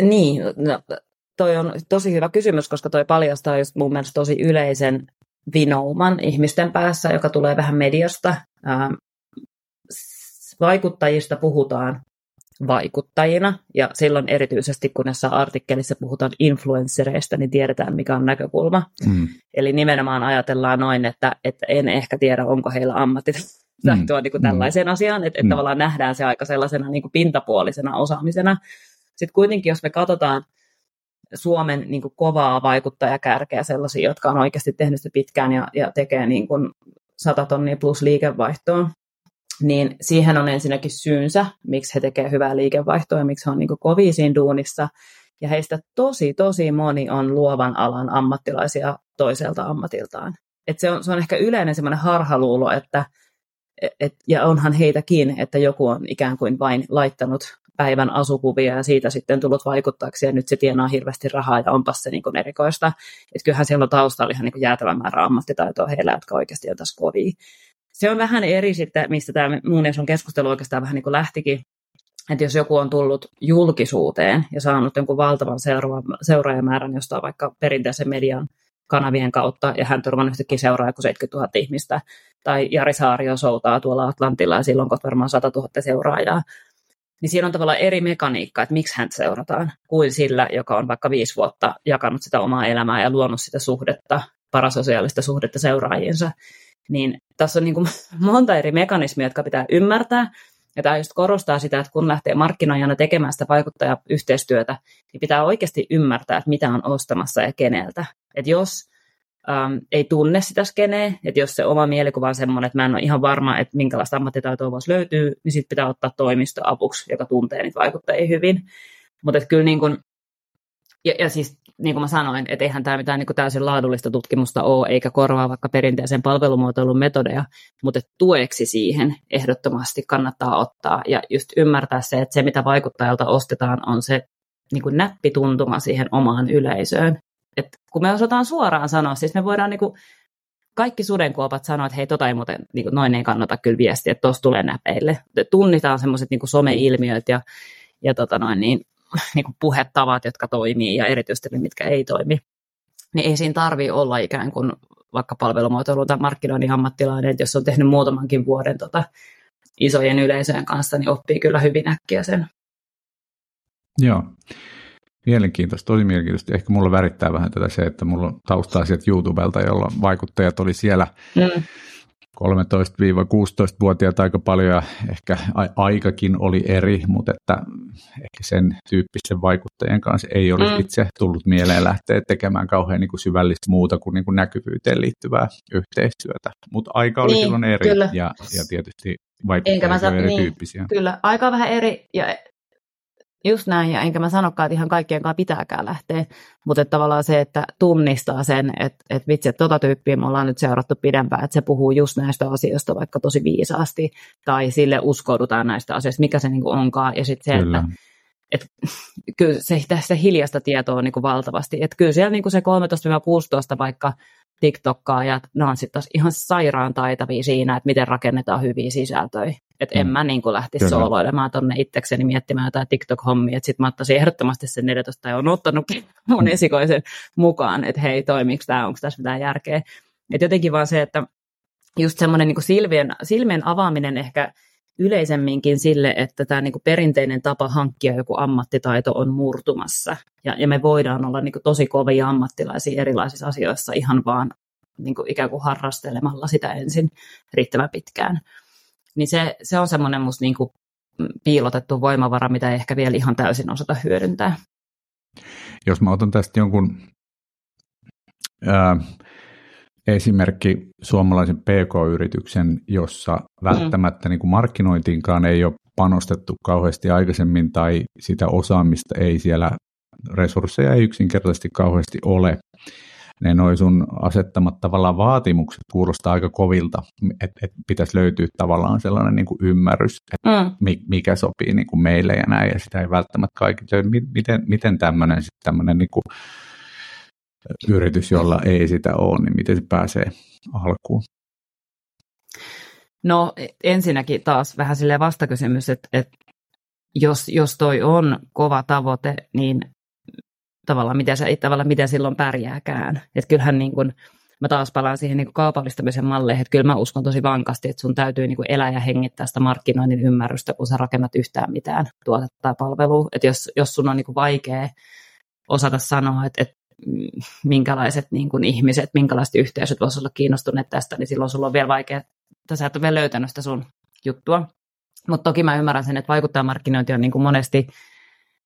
niin, no, toi on tosi hyvä kysymys, koska toi paljastaa just mun mielestä tosi yleisen vinouman ihmisten päässä, joka tulee vähän mediasta. Ähm, vaikuttajista puhutaan vaikuttajina, ja silloin erityisesti kun näissä artikkelissa puhutaan influenssereista, niin tiedetään mikä on näkökulma. Mm. Eli nimenomaan ajatellaan noin, että, että en ehkä tiedä, onko heillä ammatit mm. niin kuin tällaiseen mm. asiaan, että, että mm. tavallaan nähdään se aika sellaisena niin kuin pintapuolisena osaamisena. Sitten kuitenkin, jos me katsotaan Suomen niin kuin kovaa vaikuttajakärkeä, sellaisia, jotka on oikeasti tehnyt sitä pitkään ja, ja tekee niin kuin 100 tonnia plus liikevaihtoa, niin siihen on ensinnäkin syynsä, miksi he tekevät hyvää liikevaihtoa ja miksi he on niin kovia siinä duunissa. Ja heistä tosi, tosi moni on luovan alan ammattilaisia toiselta ammatiltaan. Et se, on, se on ehkä yleinen semmoinen harhaluulo, että et, ja onhan heitäkin, että joku on ikään kuin vain laittanut päivän asukuvia ja siitä sitten tullut vaikuttajaksi ja nyt se tienaa hirveästi rahaa ja onpas se niin kuin erikoista. Että kyllähän siellä on taustalla ihan niin kuin jäätävä määrä ammattitaitoa heillä, jotka oikeasti on tässä kovia. Se on vähän eri sitten, mistä tämä mun on keskustelu oikeastaan vähän niin kuin lähtikin, että jos joku on tullut julkisuuteen ja saanut jonkun valtavan seuraajamäärän jostain vaikka perinteisen median kanavien kautta, ja hän turvan yhtäkkiä seuraa joku 70 000 ihmistä, tai Jari Saario soutaa tuolla Atlantilla, ja silloin on varmaan 100 000 seuraajaa, niin siinä on tavallaan eri mekaniikka, että miksi hän seurataan, kuin sillä, joka on vaikka viisi vuotta jakanut sitä omaa elämää ja luonut sitä suhdetta, parasosiaalista suhdetta seuraajiinsa. Niin tässä on niin kuin monta eri mekanismia, jotka pitää ymmärtää. Ja tämä just korostaa sitä, että kun lähtee markkinoijana tekemään sitä vaikuttajayhteistyötä, niin pitää oikeasti ymmärtää, että mitä on ostamassa ja keneltä. Että jos äm, ei tunne sitä skeneä, että jos se oma mielikuva on semmoinen, että mä en ole ihan varma, että minkälaista ammattitaitoa voisi löytyä, niin sitten pitää ottaa toimisto apuksi, joka tuntee niitä vaikuttajia hyvin. Mutta kyllä niin kun, ja, ja siis niin kuin mä sanoin, että eihän tämä mitään niin kuin täysin laadullista tutkimusta ole, eikä korvaa vaikka perinteisen palvelumuotoilun metodeja, mutta tueksi siihen ehdottomasti kannattaa ottaa ja just ymmärtää se, että se mitä vaikuttajalta ostetaan on se niin kuin näppituntuma siihen omaan yleisöön että kun me osataan suoraan sanoa, siis me voidaan niin kuin, kaikki sudenkuopat sanoa, että hei, tota ei muuten, niin kuin, noin ei kannata kyllä viestiä, että tuossa tulee näpeille. Tunnitaan semmoiset niin someilmiöt ja, ja tota noin, niin, niin kuin puhetavat, jotka toimii ja erityisesti ne, mitkä ei toimi. Niin ei siinä tarvi olla ikään kuin vaikka palvelumuotoilu tai markkinoinnin ammattilainen, että jos on tehnyt muutamankin vuoden tota, isojen yleisöjen kanssa, niin oppii kyllä hyvin äkkiä sen. Joo. Mielenkiintoista, tosi mielenkiintoista. Ehkä mulla värittää vähän tätä se, että mulla on taustaa sieltä YouTubelta, jolla vaikuttajat oli siellä mm. 13-16-vuotiaat aika paljon ja ehkä aikakin oli eri, mutta että ehkä sen tyyppisen vaikuttajien kanssa ei olisi mm. itse tullut mieleen lähteä tekemään kauhean niin kuin syvällistä muuta kuin, niin kuin näkyvyyteen liittyvää yhteistyötä. Mutta aika oli niin, silloin eri kyllä. ja, ja tietysti vaikuttajat olivat erityyppisiä. Niin, kyllä, aika vähän eri ja Just näin, ja enkä mä sanokaan, että ihan kaikkien kanssa pitääkään lähteä, mutta että tavallaan se, että tunnistaa sen, että, että vitsi, että tota tyyppiä me ollaan nyt seurattu pidempään, että se puhuu just näistä asioista vaikka tosi viisaasti, tai sille uskoudutaan näistä asioista, mikä se niin kuin onkaan, ja sitten se, Kyllä. että että kyllä se, se hiljasta tietoa on niin kuin valtavasti. Että kyllä siellä niin kuin se 13-16 vaikka TikTokkaajat, ne on sitten taas ihan sairaan taitavia siinä, että miten rakennetaan hyviä sisältöjä. Että mm. en mä niin lähtisi sooloilemaan tuonne itsekseni miettimään jotain TikTok-hommia, että sitten mä ottaisin ehdottomasti sen 14 tai on ottanutkin mun mm. esikoisen mukaan, että hei, toimiiko tämä, onko tässä mitään järkeä. Että jotenkin vaan se, että just semmoinen niin silmien, silmien avaaminen ehkä yleisemminkin sille, että tämä niin perinteinen tapa hankkia joku ammattitaito on murtumassa. Ja, ja me voidaan olla niin tosi kovia ammattilaisia erilaisissa asioissa ihan vaan niin ikään kuin harrastelemalla sitä ensin riittävän pitkään. Niin se, se on semmoinen musta niin piilotettu voimavara, mitä ei ehkä vielä ihan täysin osata hyödyntää. Jos mä otan tästä jonkun ää, esimerkki suomalaisen PK-yrityksen, jossa mm. välttämättä niin kuin markkinointiinkaan ei ole panostettu kauheasti aikaisemmin tai sitä osaamista ei siellä, resursseja ei yksinkertaisesti kauheasti ole. Ne noin sun asettamat tavallaan vaatimukset kuulostaa aika kovilta, että et pitäisi löytyä tavallaan sellainen niin kuin ymmärrys, että mm. mikä sopii niin kuin meille ja näin, ja sitä ei välttämättä kaikki. Miten, miten tämmöinen, tämmöinen niin kuin yritys, jolla ei sitä ole, niin miten se pääsee alkuun? No ensinnäkin taas vähän silleen vastakysymys, että, että jos, jos toi on kova tavoite, niin tavallaan miten, se, tavallaan miten silloin pärjääkään. Että kyllähän niin kuin, mä taas palaan siihen niin kaupallistamisen malleihin, että kyllä mä uskon tosi vankasti, että sun täytyy niin kuin elää ja hengittää sitä markkinoinnin ymmärrystä, kun sä rakennat yhtään mitään tuotetta tai palvelua. Että jos, jos sun on niin kuin vaikea osata sanoa, että, että minkälaiset niin kuin ihmiset, minkälaiset yhteisöt voisivat olla kiinnostuneet tästä, niin silloin sulla on vielä vaikea, että sä et ole vielä löytänyt sitä sun juttua. Mutta toki mä ymmärrän sen, että vaikuttajamarkkinointi on niin kuin monesti,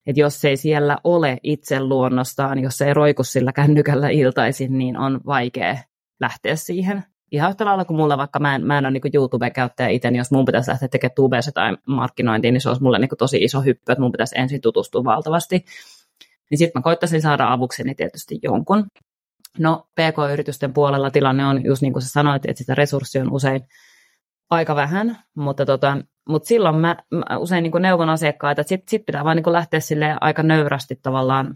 että jos ei siellä ole itse luonnostaan, jos ei roiku sillä kännykällä iltaisin, niin on vaikea lähteä siihen. Ihan yhtä lailla kuin mulla, vaikka mä en, mä en ole niin YouTube-käyttäjä itse, niin jos mun pitäisi lähteä tekemään tubessa tai markkinointiin, niin se olisi mulle niin tosi iso hyppy, että mun pitäisi ensin tutustua valtavasti. Niin sitten mä koittaisin saada avukseni tietysti jonkun. No, PK-yritysten puolella tilanne on just niin kuin sä sanoit, että sitä resurssia on usein aika vähän, mutta, tota, mutta silloin mä, mä usein niin neuvon asiakkaita, että sitten sit pitää vaan niin lähteä sille aika nöyrästi tavallaan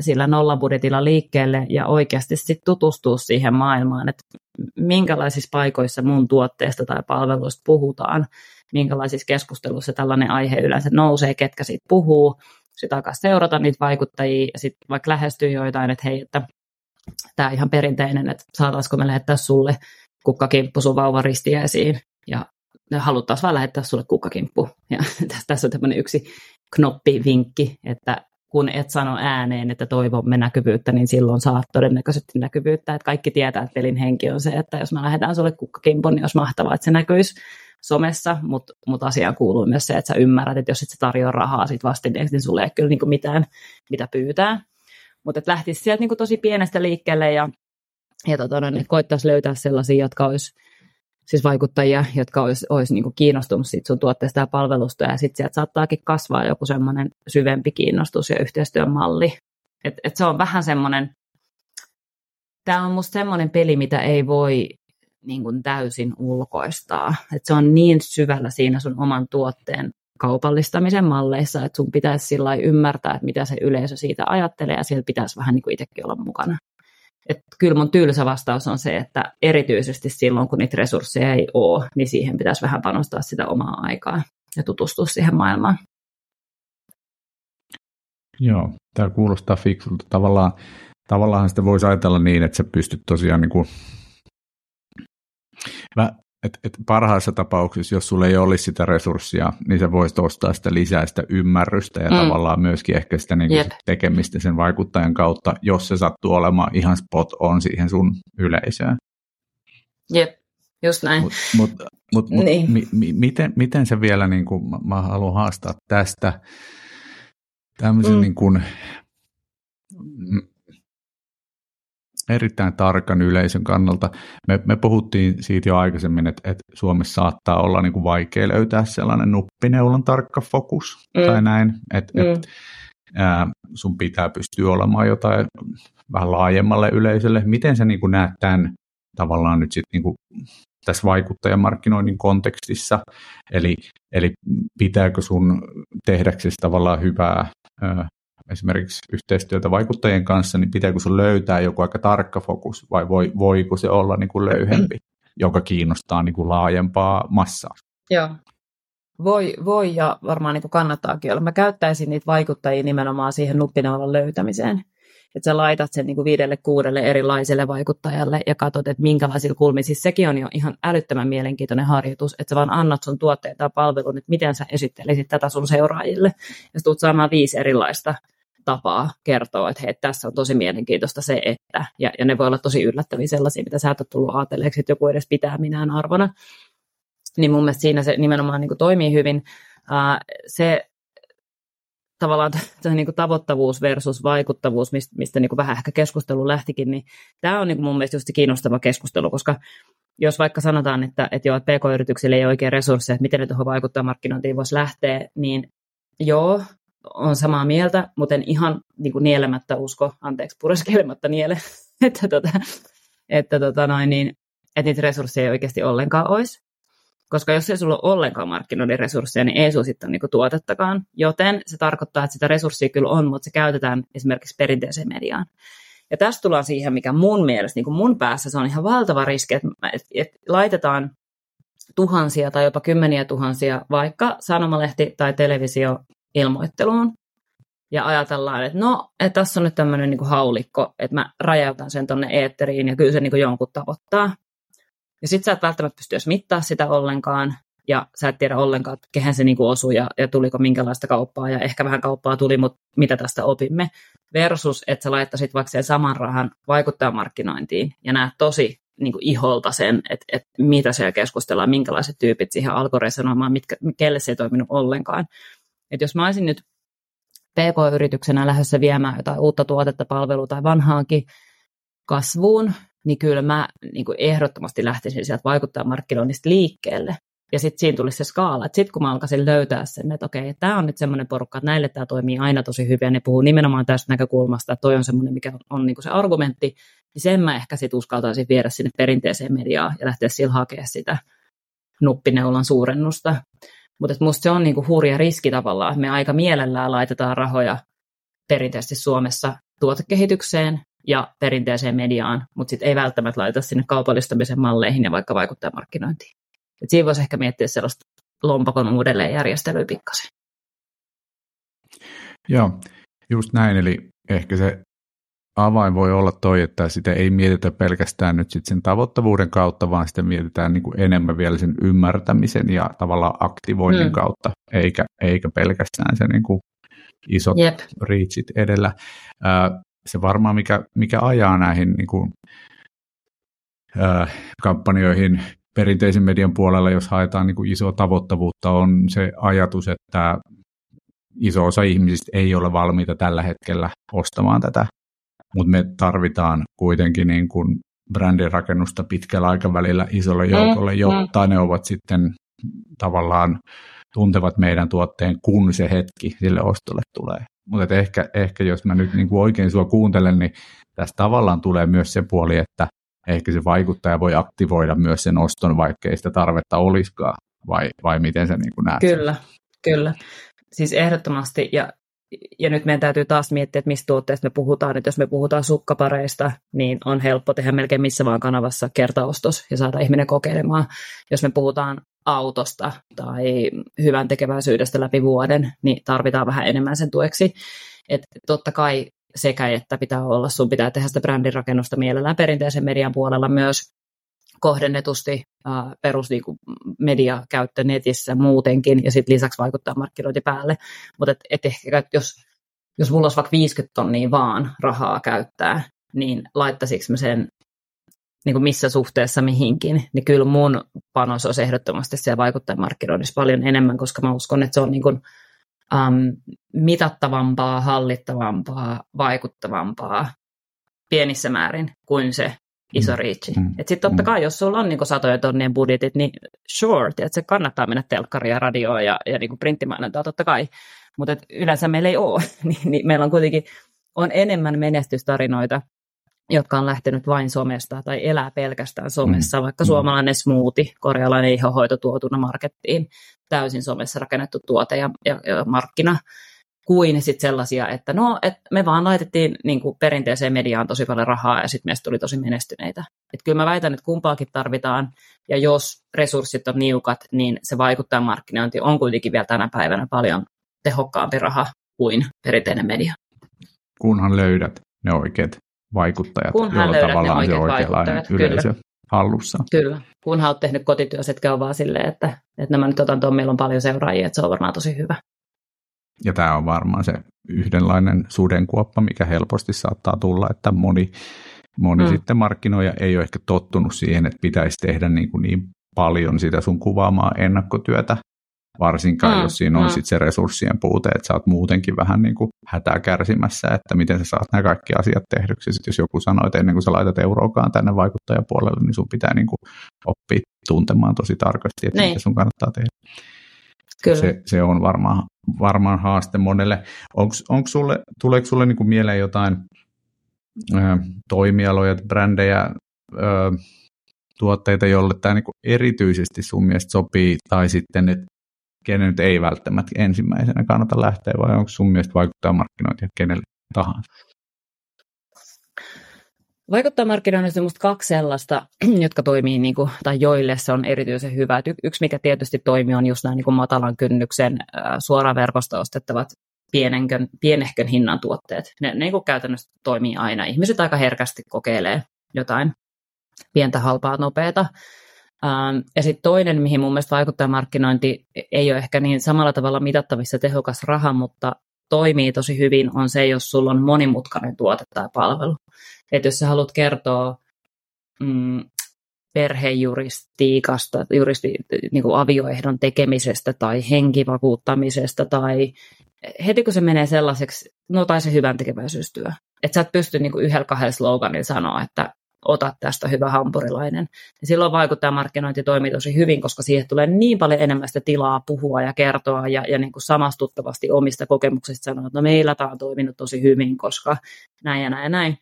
sillä nollabudjetilla liikkeelle ja oikeasti sitten tutustua siihen maailmaan, että minkälaisissa paikoissa mun tuotteesta tai palveluista puhutaan, minkälaisissa keskusteluissa tällainen aihe yleensä nousee, ketkä siitä puhuu, sitten alkaa seurata niitä vaikuttajia ja sitten vaikka lähestyy joitain, että hei, että tämä ihan perinteinen, että saataisiko me lähettää sulle kukkakimppu sun vauvan ristiäisiin ja haluttaisiin vaan lähettää sulle kukkakimppu. Ja tässä on tämmöinen yksi knoppivinkki, että kun et sano ääneen, että toivomme näkyvyyttä, niin silloin saat todennäköisesti näkyvyyttä. Että kaikki tietää, että pelin henki on se, että jos me lähdetään sulle kukkakimpun, niin olisi mahtavaa, että se näkyisi somessa, mutta mut asiaan kuuluu myös se, että sä ymmärrät, että jos et sä tarjoa rahaa sit vastineeksi, niin sulle ei kyllä niinku mitään, mitä pyytää. Mutta lähtisi sieltä niinku tosi pienestä liikkeelle ja, ja tota, niin koittaisi löytää sellaisia, jotka olisi siis vaikuttajia, jotka olisi, olisi niin kiinnostunut siitä sun tuotteesta ja palvelusta, ja sitten sieltä saattaakin kasvaa joku semmoinen syvempi kiinnostus ja yhteistyön malli. Et, et se on vähän semmoinen, tämä on musta semmoinen peli, mitä ei voi niin kuin täysin ulkoistaa. Et se on niin syvällä siinä sun oman tuotteen kaupallistamisen malleissa, että sun pitäisi sillä ymmärtää, että mitä se yleisö siitä ajattelee, ja siellä pitäisi vähän niin kuin itsekin olla mukana. Et kyllä mun tylsä vastaus on se, että erityisesti silloin, kun niitä resursseja ei ole, niin siihen pitäisi vähän panostaa sitä omaa aikaa ja tutustua siihen maailmaan. Joo, tämä kuulostaa fiksulta. Tavallaan, tavallaan sitä voisi ajatella niin, että sä pystyt tosiaan niin kuin Mä, et, et parhaassa tapauksessa, jos sulla ei olisi sitä resurssia, niin sä voisit ostaa sitä lisää sitä ymmärrystä ja mm. tavallaan myöskin ehkä sitä niin kuin tekemistä sen vaikuttajan kautta, jos se sattuu olemaan ihan spot on siihen sun yleisöön. Jep, just näin. Mutta mut, mut, mut, niin. mi, mi, miten, miten se vielä, niin kuin, mä, mä haluan haastaa tästä tämmöisen mm. niin kuin, erittäin tarkan yleisön kannalta. Me, me puhuttiin siitä jo aikaisemmin, että, että Suomessa saattaa olla niin kuin vaikea löytää sellainen nuppineulan tarkka fokus mm. tai näin, että mm. et, ää, sun pitää pystyä olemaan jotain vähän laajemmalle yleisölle. Miten sä niin kuin näet tämän tavallaan nyt sitten niin kuin tässä vaikuttajamarkkinoinnin kontekstissa, eli, eli pitääkö sun tehdäksesi tavallaan hyvää esimerkiksi yhteistyötä vaikuttajien kanssa, niin pitääkö sun löytää joku aika tarkka fokus vai voi, voiko se olla niin kuin löyhempi, joka kiinnostaa niin kuin laajempaa massaa? Joo. Voi, voi ja varmaan niin kuin kannattaakin olla. Mä käyttäisin niitä vaikuttajia nimenomaan siihen nuppinaulan löytämiseen. Että sä laitat sen niin kuin viidelle kuudelle erilaiselle vaikuttajalle ja katsot, että minkälaisilla kulmilla. Siis sekin on jo ihan älyttömän mielenkiintoinen harjoitus, että sä vaan annat sun tuotteen tai palvelun, että miten sä esittelisit tätä sun seuraajille. Ja sä tulet saamaan viisi erilaista tapaa kertoa, että hei, tässä on tosi mielenkiintoista se, että, ja, ja ne voi olla tosi yllättäviä sellaisia, mitä sä et ole tullut ajatelleeksi, että joku edes pitää minään arvona. Niin mun mielestä siinä se nimenomaan niin kuin toimii hyvin. Uh, se tavallaan t- niin kuin tavoittavuus versus vaikuttavuus, mistä, mistä niin kuin vähän ehkä keskustelu lähtikin, niin tämä on niin kuin mun mielestä just kiinnostava keskustelu, koska jos vaikka sanotaan, että, että, joo, että PK-yrityksille ei ole oikein resursseja, että miten ne tuohon vaikuttaa markkinointiin voisi lähteä, niin joo, on samaa mieltä, mutta en ihan niin kuin nielemättä usko, anteeksi, pureskelematta niele, että, tota, että, tota noin, niin, että niitä resursseja ei oikeasti ollenkaan olisi. Koska jos ei sulla ole ollenkaan markkinoiden resursseja, niin ei sulla sitten niin tuotettakaan. Joten se tarkoittaa, että sitä resurssia kyllä on, mutta se käytetään esimerkiksi perinteiseen mediaan. Ja tästä tullaan siihen, mikä mun mielestä, niin kuin mun päässä, se on ihan valtava riski, että, että, että laitetaan tuhansia tai jopa kymmeniä tuhansia vaikka sanomalehti- tai televisio ilmoitteluun ja ajatellaan, että no, että tässä on nyt tämmöinen niin haulikko, että mä rajautan sen tonne eetteriin ja kyllä se niin kuin jonkun tavoittaa. Ja sit sä et välttämättä pysty edes mittaa sitä ollenkaan, ja sä et tiedä ollenkaan, että kehen se niin kuin osui ja, ja tuliko minkälaista kauppaa, ja ehkä vähän kauppaa tuli, mutta mitä tästä opimme. Versus, että sä laittaisit vaikka sen saman rahan vaikuttajamarkkinointiin ja näet tosi niin kuin iholta sen, että, että mitä siellä keskustellaan, minkälaiset tyypit siihen alkoi resonoimaan, mitkä, kelle se ei toiminut ollenkaan. Että jos mä olisin nyt PK-yrityksenä lähdössä viemään jotain uutta tuotetta, palvelua tai vanhaakin kasvuun, niin kyllä mä niin kuin ehdottomasti lähtisin sieltä vaikuttaa markkinoinnista liikkeelle. Ja sitten siinä tulisi se skaala, että sitten kun mä alkaisin löytää sen, että okei, tämä on nyt semmoinen porukka, että näille tämä toimii aina tosi hyvin, ja ne puhuu nimenomaan tästä näkökulmasta, että toi on semmoinen, mikä on, on niin kuin se argumentti, niin sen mä ehkä sitten uskaltaisin viedä sinne perinteiseen mediaan ja lähteä sillä hakemaan sitä nuppineulan suurennusta. Mutta musta se on niinku hurja riski tavallaan, että me aika mielellään laitetaan rahoja perinteisesti Suomessa tuotekehitykseen ja perinteiseen mediaan, mutta sitten ei välttämättä laita sinne kaupallistamisen malleihin ja vaikka vaikuttajamarkkinointiin. Et siinä voisi ehkä miettiä sellaista lompakon uudelleenjärjestelyä pikkasen. Joo, just näin. Eli ehkä se avain voi olla toi, että sitä ei mietitä pelkästään nyt sit sen tavoittavuuden kautta, vaan sitä mietitään niin kuin enemmän vielä sen ymmärtämisen ja tavallaan aktivoinnin mm. kautta, eikä, eikä pelkästään se niin kuin isot yep. reachit edellä. se varmaan, mikä, mikä ajaa näihin niin kuin, kampanjoihin perinteisen median puolella, jos haetaan niin kuin isoa tavoittavuutta, on se ajatus, että iso osa ihmisistä ei ole valmiita tällä hetkellä ostamaan tätä mutta me tarvitaan kuitenkin niin kuin brändirakennusta pitkällä aikavälillä isolle mm, joukolle, jotta mm. ne ovat sitten tavallaan tuntevat meidän tuotteen, kun se hetki sille ostolle tulee. Mutta ehkä, ehkä jos mä nyt niin kuin oikein sua kuuntelen, niin tässä tavallaan tulee myös se puoli, että ehkä se vaikuttaja voi aktivoida myös sen oston, vaikka ei sitä tarvetta olisikaan, vai, vai miten sä niin kuin näet Kyllä, sen? kyllä. Siis ehdottomasti, ja ja nyt meidän täytyy taas miettiä, että mistä tuotteista me puhutaan. Että jos me puhutaan sukkapareista, niin on helppo tehdä melkein missä vaan kanavassa kertaostos ja saada ihminen kokeilemaan. Jos me puhutaan autosta tai hyvän tekeväisyydestä läpi vuoden, niin tarvitaan vähän enemmän sen tueksi. Et totta kai sekä että pitää olla, sun pitää tehdä sitä brändinrakennusta mielellään perinteisen median puolella myös kohdennetusti perus niin kuin mediakäyttö netissä muutenkin ja sitten lisäksi vaikuttaa markkinointi päälle. Mutta et, et ehkä jos, jos mulla olisi vaikka 50 tonnia vaan rahaa käyttää, niin laittaisiko mä sen niin kuin missä suhteessa mihinkin, niin kyllä mun panos olisi ehdottomasti siellä vaikuttaa markkinoinnissa paljon enemmän, koska mä uskon, että se on niin kuin, um, mitattavampaa, hallittavampaa, vaikuttavampaa pienissä määrin kuin se iso mm. riichi. Mm. Sitten totta mm. kai, jos sulla on niin satoja tonnien budjetit, niin sure, että se kannattaa mennä telkkaria, radioon ja, ja niin printtimainontaa totta kai. Mutta yleensä meillä ei ole. niin, niin meillä on kuitenkin on enemmän menestystarinoita, jotka on lähtenyt vain somesta tai elää pelkästään somessa, mm. vaikka mm. suomalainen smoothie, korealainen ihohoito tuotuna markettiin, täysin somessa rakennettu tuote ja, ja, ja markkina kuin sitten sellaisia, että no, et me vaan laitettiin niin kuin perinteiseen mediaan tosi paljon rahaa ja sitten meistä tuli tosi menestyneitä. Et kyllä mä väitän, että kumpaakin tarvitaan, ja jos resurssit on niukat, niin se vaikuttaa markkinointi on kuitenkin vielä tänä päivänä paljon tehokkaampi raha kuin perinteinen media. Kunhan löydät ne oikeat vaikuttajat, Kunhan joilla tavallaan se oikeanlainen yleisö kyllä. hallussa. Kyllä, kunhan olet tehnyt kotityössä, etkä ole vaan silleen, että, että nämä nyt otan tuon, meillä on paljon seuraajia, että se on varmaan tosi hyvä. Ja tämä on varmaan se yhdenlainen sudenkuoppa, mikä helposti saattaa tulla, että moni, moni mm. sitten markkinoija ei ole ehkä tottunut siihen, että pitäisi tehdä niin, kuin niin paljon sitä sun kuvaamaa ennakkotyötä, varsinkaan mm, jos siinä on mm. sit se resurssien puute, että sä oot muutenkin vähän niin kuin hätää kärsimässä, että miten sä saat nämä kaikki asiat tehdyksi. Sitten jos joku sanoo, että ennen kuin sä laitat euroakaan tänne vaikuttajapuolelle, niin sun pitää niin kuin oppia tuntemaan tosi tarkasti, että niin. mitä sun kannattaa tehdä. Kyllä. Se, se on varmaan, varmaan haaste monelle. Onko sulle, tuleeko sulle niin kuin mieleen jotain ö, toimialoja, brändejä, ö, tuotteita, jolle tämä niin kuin erityisesti sun mielestä sopii, tai sitten, että kenen nyt ei välttämättä ensimmäisenä kannata lähteä, vai onko sun mielestä vaikuttaa markkinointia kenelle tahansa? Vaikuttajamarkkinoinnissa on minusta kaksi sellaista, jotka toimii, niin kuin, tai joille se on erityisen hyvä. yksi, mikä tietysti toimii, on just nämä niin kuin matalan kynnyksen suoraan verkosta ostettavat pienenkön, pienehkön hinnan tuotteet. Ne, ne niin kuin käytännössä toimii aina. Ihmiset aika herkästi kokeilee jotain pientä, halpaa, nopeata. Ähm, ja sitten toinen, mihin mun mielestä vaikuttajamarkkinointi ei ole ehkä niin samalla tavalla mitattavissa tehokas raha, mutta toimii tosi hyvin, on se, jos sulla on monimutkainen tuote tai palvelu. Että jos sä haluat kertoa mm, perhejuristiikasta, juristi, niin kuin avioehdon tekemisestä tai henkivakuuttamisesta tai heti kun se menee sellaiseksi, no tai se hyvän tekeväisyystyö, että sä et pysty niin kuin yhdellä kahdella sloganilla sanoa, että ota tästä hyvä hampurilainen. Ja silloin vaikuttaa markkinointi toimii tosi hyvin, koska siihen tulee niin paljon enemmän sitä tilaa puhua ja kertoa ja, ja niin kuin samastuttavasti omista kokemuksista sanoa, että no meillä tämä on toiminut tosi hyvin, koska näin ja näin ja näin.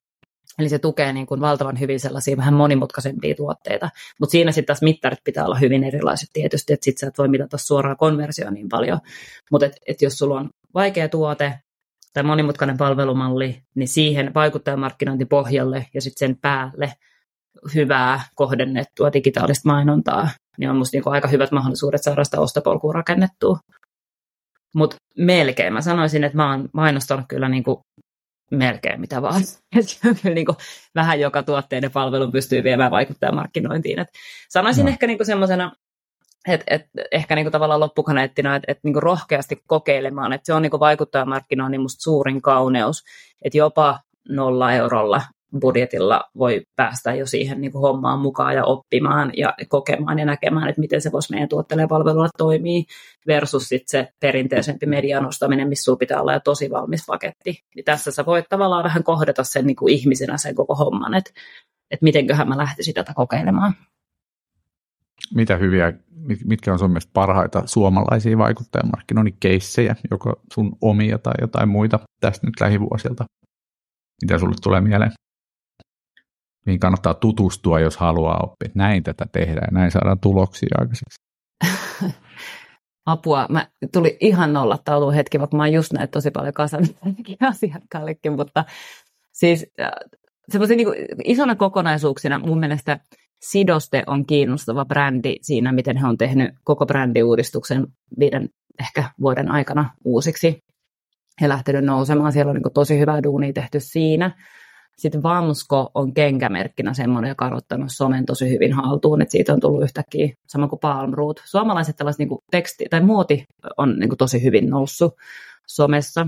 Eli se tukee niin kuin valtavan hyvin sellaisia vähän monimutkaisempia tuotteita. Mutta siinä sitten taas mittarit pitää olla hyvin erilaiset tietysti, että sitten sä et voi mitata suoraan konversiota niin paljon. Mutta et, et jos sulla on vaikea tuote tai monimutkainen palvelumalli, niin siihen vaikuttajamarkkinointipohjalle ja sitten sen päälle hyvää kohdennettua digitaalista mainontaa, niin on musta niinku aika hyvät mahdollisuudet saada sitä ostopolkua rakennettua. Mutta melkein mä sanoisin, että mä oon mainostanut kyllä niinku melkein mitä vaan. kyllä niin kuin vähän joka tuotteiden palvelun pystyy viemään vaikuttajamarkkinointiin. Et sanoisin no. ehkä niin semmoisena et, et, ehkä niinku tavallaan loppukaneettina, että et niinku rohkeasti kokeilemaan, että se on niinku vaikuttajamarkkinoinnin musta suurin kauneus, että jopa nolla eurolla budjetilla voi päästä jo siihen niin kuin hommaan mukaan ja oppimaan ja kokemaan ja näkemään, että miten se voisi meidän tuotteelle palvelulla toimii versus sit se perinteisempi median ostaminen, missä sinulla pitää olla jo tosi valmis paketti. Niin tässä sä voit tavallaan vähän kohdata sen niin kuin ihmisenä sen koko homman, että, että mitenköhän mä lähtisin tätä kokeilemaan. Mitä hyviä mitkä on sun mielestä parhaita suomalaisia vaikuttajamarkkinoinnin joko sun omia tai jotain muita tästä nyt lähivuosilta? Mitä sulle tulee mieleen? Mihin kannattaa tutustua, jos haluaa oppia, näin tätä tehdään ja näin saadaan tuloksia aikaiseksi? Apua, mä tuli ihan nollattautua hetki, vaikka mä oon just näitä tosi paljon kasannut asiakkaallekin, mutta siis äh, semmoisia niin isona kokonaisuuksina mun mielestä – Sidoste on kiinnostava brändi siinä, miten he on tehnyt koko brändiuudistuksen viiden ehkä vuoden aikana uusiksi ja lähtenyt nousemaan. Siellä on niin tosi hyvää duunia tehty siinä. Sitten Vansko on kenkämerkkinä semmoinen, joka on ottanut somen tosi hyvin haltuun, että siitä on tullut yhtäkkiä sama kuin Palmroot. Suomalaiset tällaiset niin teksti tai muoti on niin tosi hyvin noussut somessa.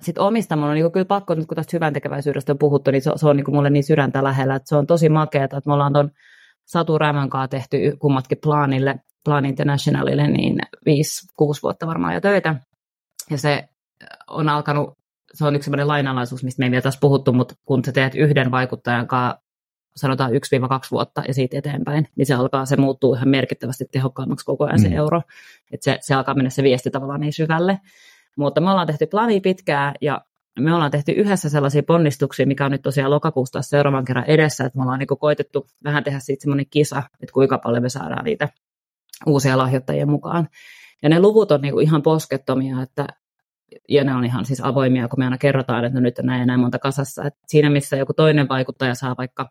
Sitten omista mun on niin kyllä pakko, nyt kun tästä hyvän tekeväisyydestä on puhuttu, niin se, se on niin mulle niin sydäntä lähellä, että se on tosi makeata, että me ollaan tuon Satu Rämän kanssa tehty kummatkin Planille, Plan Internationalille, niin 5-6 vuotta varmaan jo töitä. Ja se on alkanut, se on yksi sellainen lainalaisuus, mistä me ei vielä taas puhuttu, mutta kun sä teet yhden vaikuttajan kanssa sanotaan 1-2 vuotta ja siitä eteenpäin, niin se alkaa, se muuttuu ihan merkittävästi tehokkaammaksi koko ajan se mm. euro. Että se, se alkaa mennä se viesti tavallaan niin syvälle. Mutta me ollaan tehty plani pitkää ja me ollaan tehty yhdessä sellaisia ponnistuksia, mikä on nyt tosiaan lokakuusta seuraavan kerran edessä, että me ollaan niin koitettu vähän tehdä siitä semmoinen kisa, että kuinka paljon me saadaan niitä uusia lahjoittajia mukaan. Ja ne luvut on niin ihan poskettomia, että ja ne on ihan siis avoimia, kun me aina kerrotaan, että no nyt on näin ja näin monta kasassa. että siinä, missä joku toinen vaikuttaja saa vaikka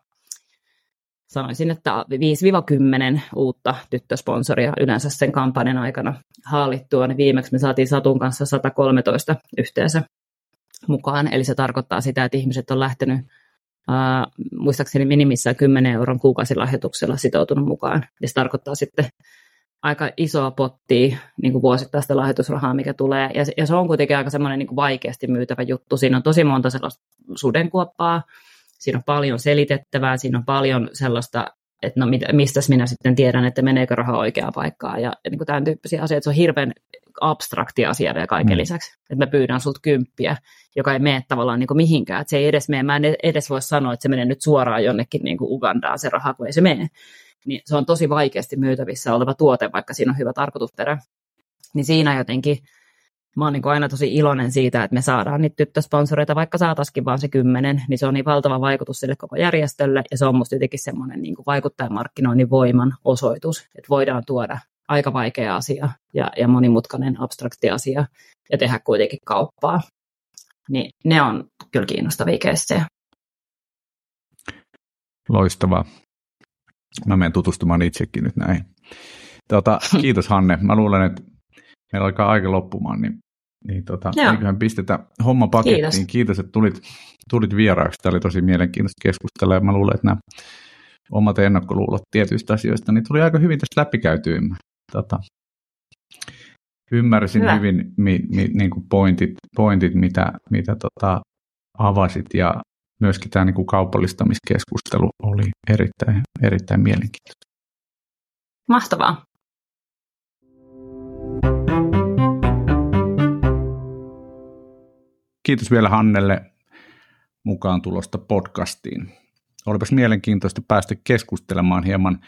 sanoisin, että 5-10 uutta tyttösponsoria yleensä sen kampanjan aikana haalittua, niin viimeksi me saatiin Satun kanssa 113 yhteensä mukaan, eli se tarkoittaa sitä, että ihmiset on lähtenyt Uh, muistaakseni minimissään 10 euron kuukausilahjoituksella sitoutunut mukaan. Ja se tarkoittaa sitten aika isoa pottia niin kuin vuosittaista lahjoitusrahaa, mikä tulee. Ja, ja se on kuitenkin aika semmoinen niin kuin vaikeasti myytävä juttu. Siinä on tosi monta sellaista sudenkuoppaa, siinä on paljon selitettävää, siinä on paljon sellaista, että no mistä minä sitten tiedän, että meneekö raha oikeaan paikkaan ja, niin kuin tämän tyyppisiä asioita. Se on hirveän abstrakti asia vielä kaiken mm. lisäksi. Että mä pyydän sulta kymppiä, joka ei mene tavallaan niin kuin mihinkään. Että se ei edes mene, mä en edes voi sanoa, että se menee nyt suoraan jonnekin niin kuin Ugandaan se raha, kun ei se mene. Niin se on tosi vaikeasti myytävissä oleva tuote, vaikka siinä on hyvä tarkoitusperä. Niin siinä jotenkin mä oon niin aina tosi iloinen siitä, että me saadaan niitä tyttösponsoreita, vaikka saataisiin vaan se kymmenen, niin se on niin valtava vaikutus sille koko järjestölle, ja se on musta jotenkin semmoinen niin vaikuttajamarkkinoinnin voiman osoitus, että voidaan tuoda aika vaikea asia ja, ja monimutkainen abstrakti asia ja tehdä kuitenkin kauppaa. Niin ne on kyllä kiinnostavia keissejä. Loistavaa. Mä menen tutustumaan itsekin nyt näihin. Tota, kiitos Hanne. Mä luulen, että meillä alkaa aika loppumaan, niin, niin tota, eiköhän pistetä homma pakettiin. Kiitos, kiitos että tulit, tulit vieraaksi. Tämä oli tosi mielenkiintoista keskustella ja mä luulen, että nämä omat ennakkoluulot tietyistä asioista niin tuli aika hyvin tästä läpikäytyä. Tota, ymmärsin Hyvä. hyvin mi, mi, niin kuin pointit, pointit, mitä, mitä tota, avasit ja myöskin tämä niin kuin kaupallistamiskeskustelu oli erittäin, erittäin mielenkiintoista. Mahtavaa. Kiitos vielä Hannelle mukaan tulosta podcastiin. Olipas mielenkiintoista päästä keskustelemaan hieman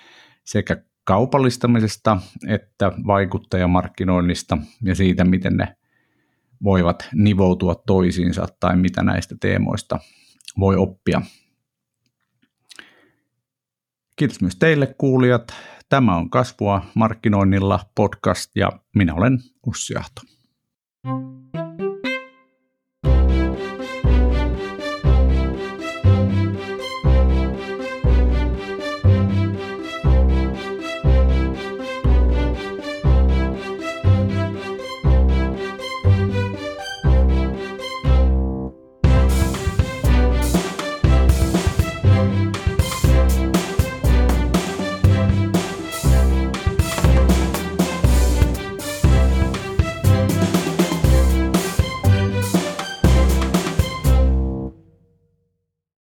sekä kaupallistamisesta että vaikuttajamarkkinoinnista ja siitä, miten ne voivat nivoutua toisiinsa tai mitä näistä teemoista voi oppia. Kiitos myös teille kuulijat. Tämä on Kasvua markkinoinnilla podcast ja minä olen Ussi Ahto. thank you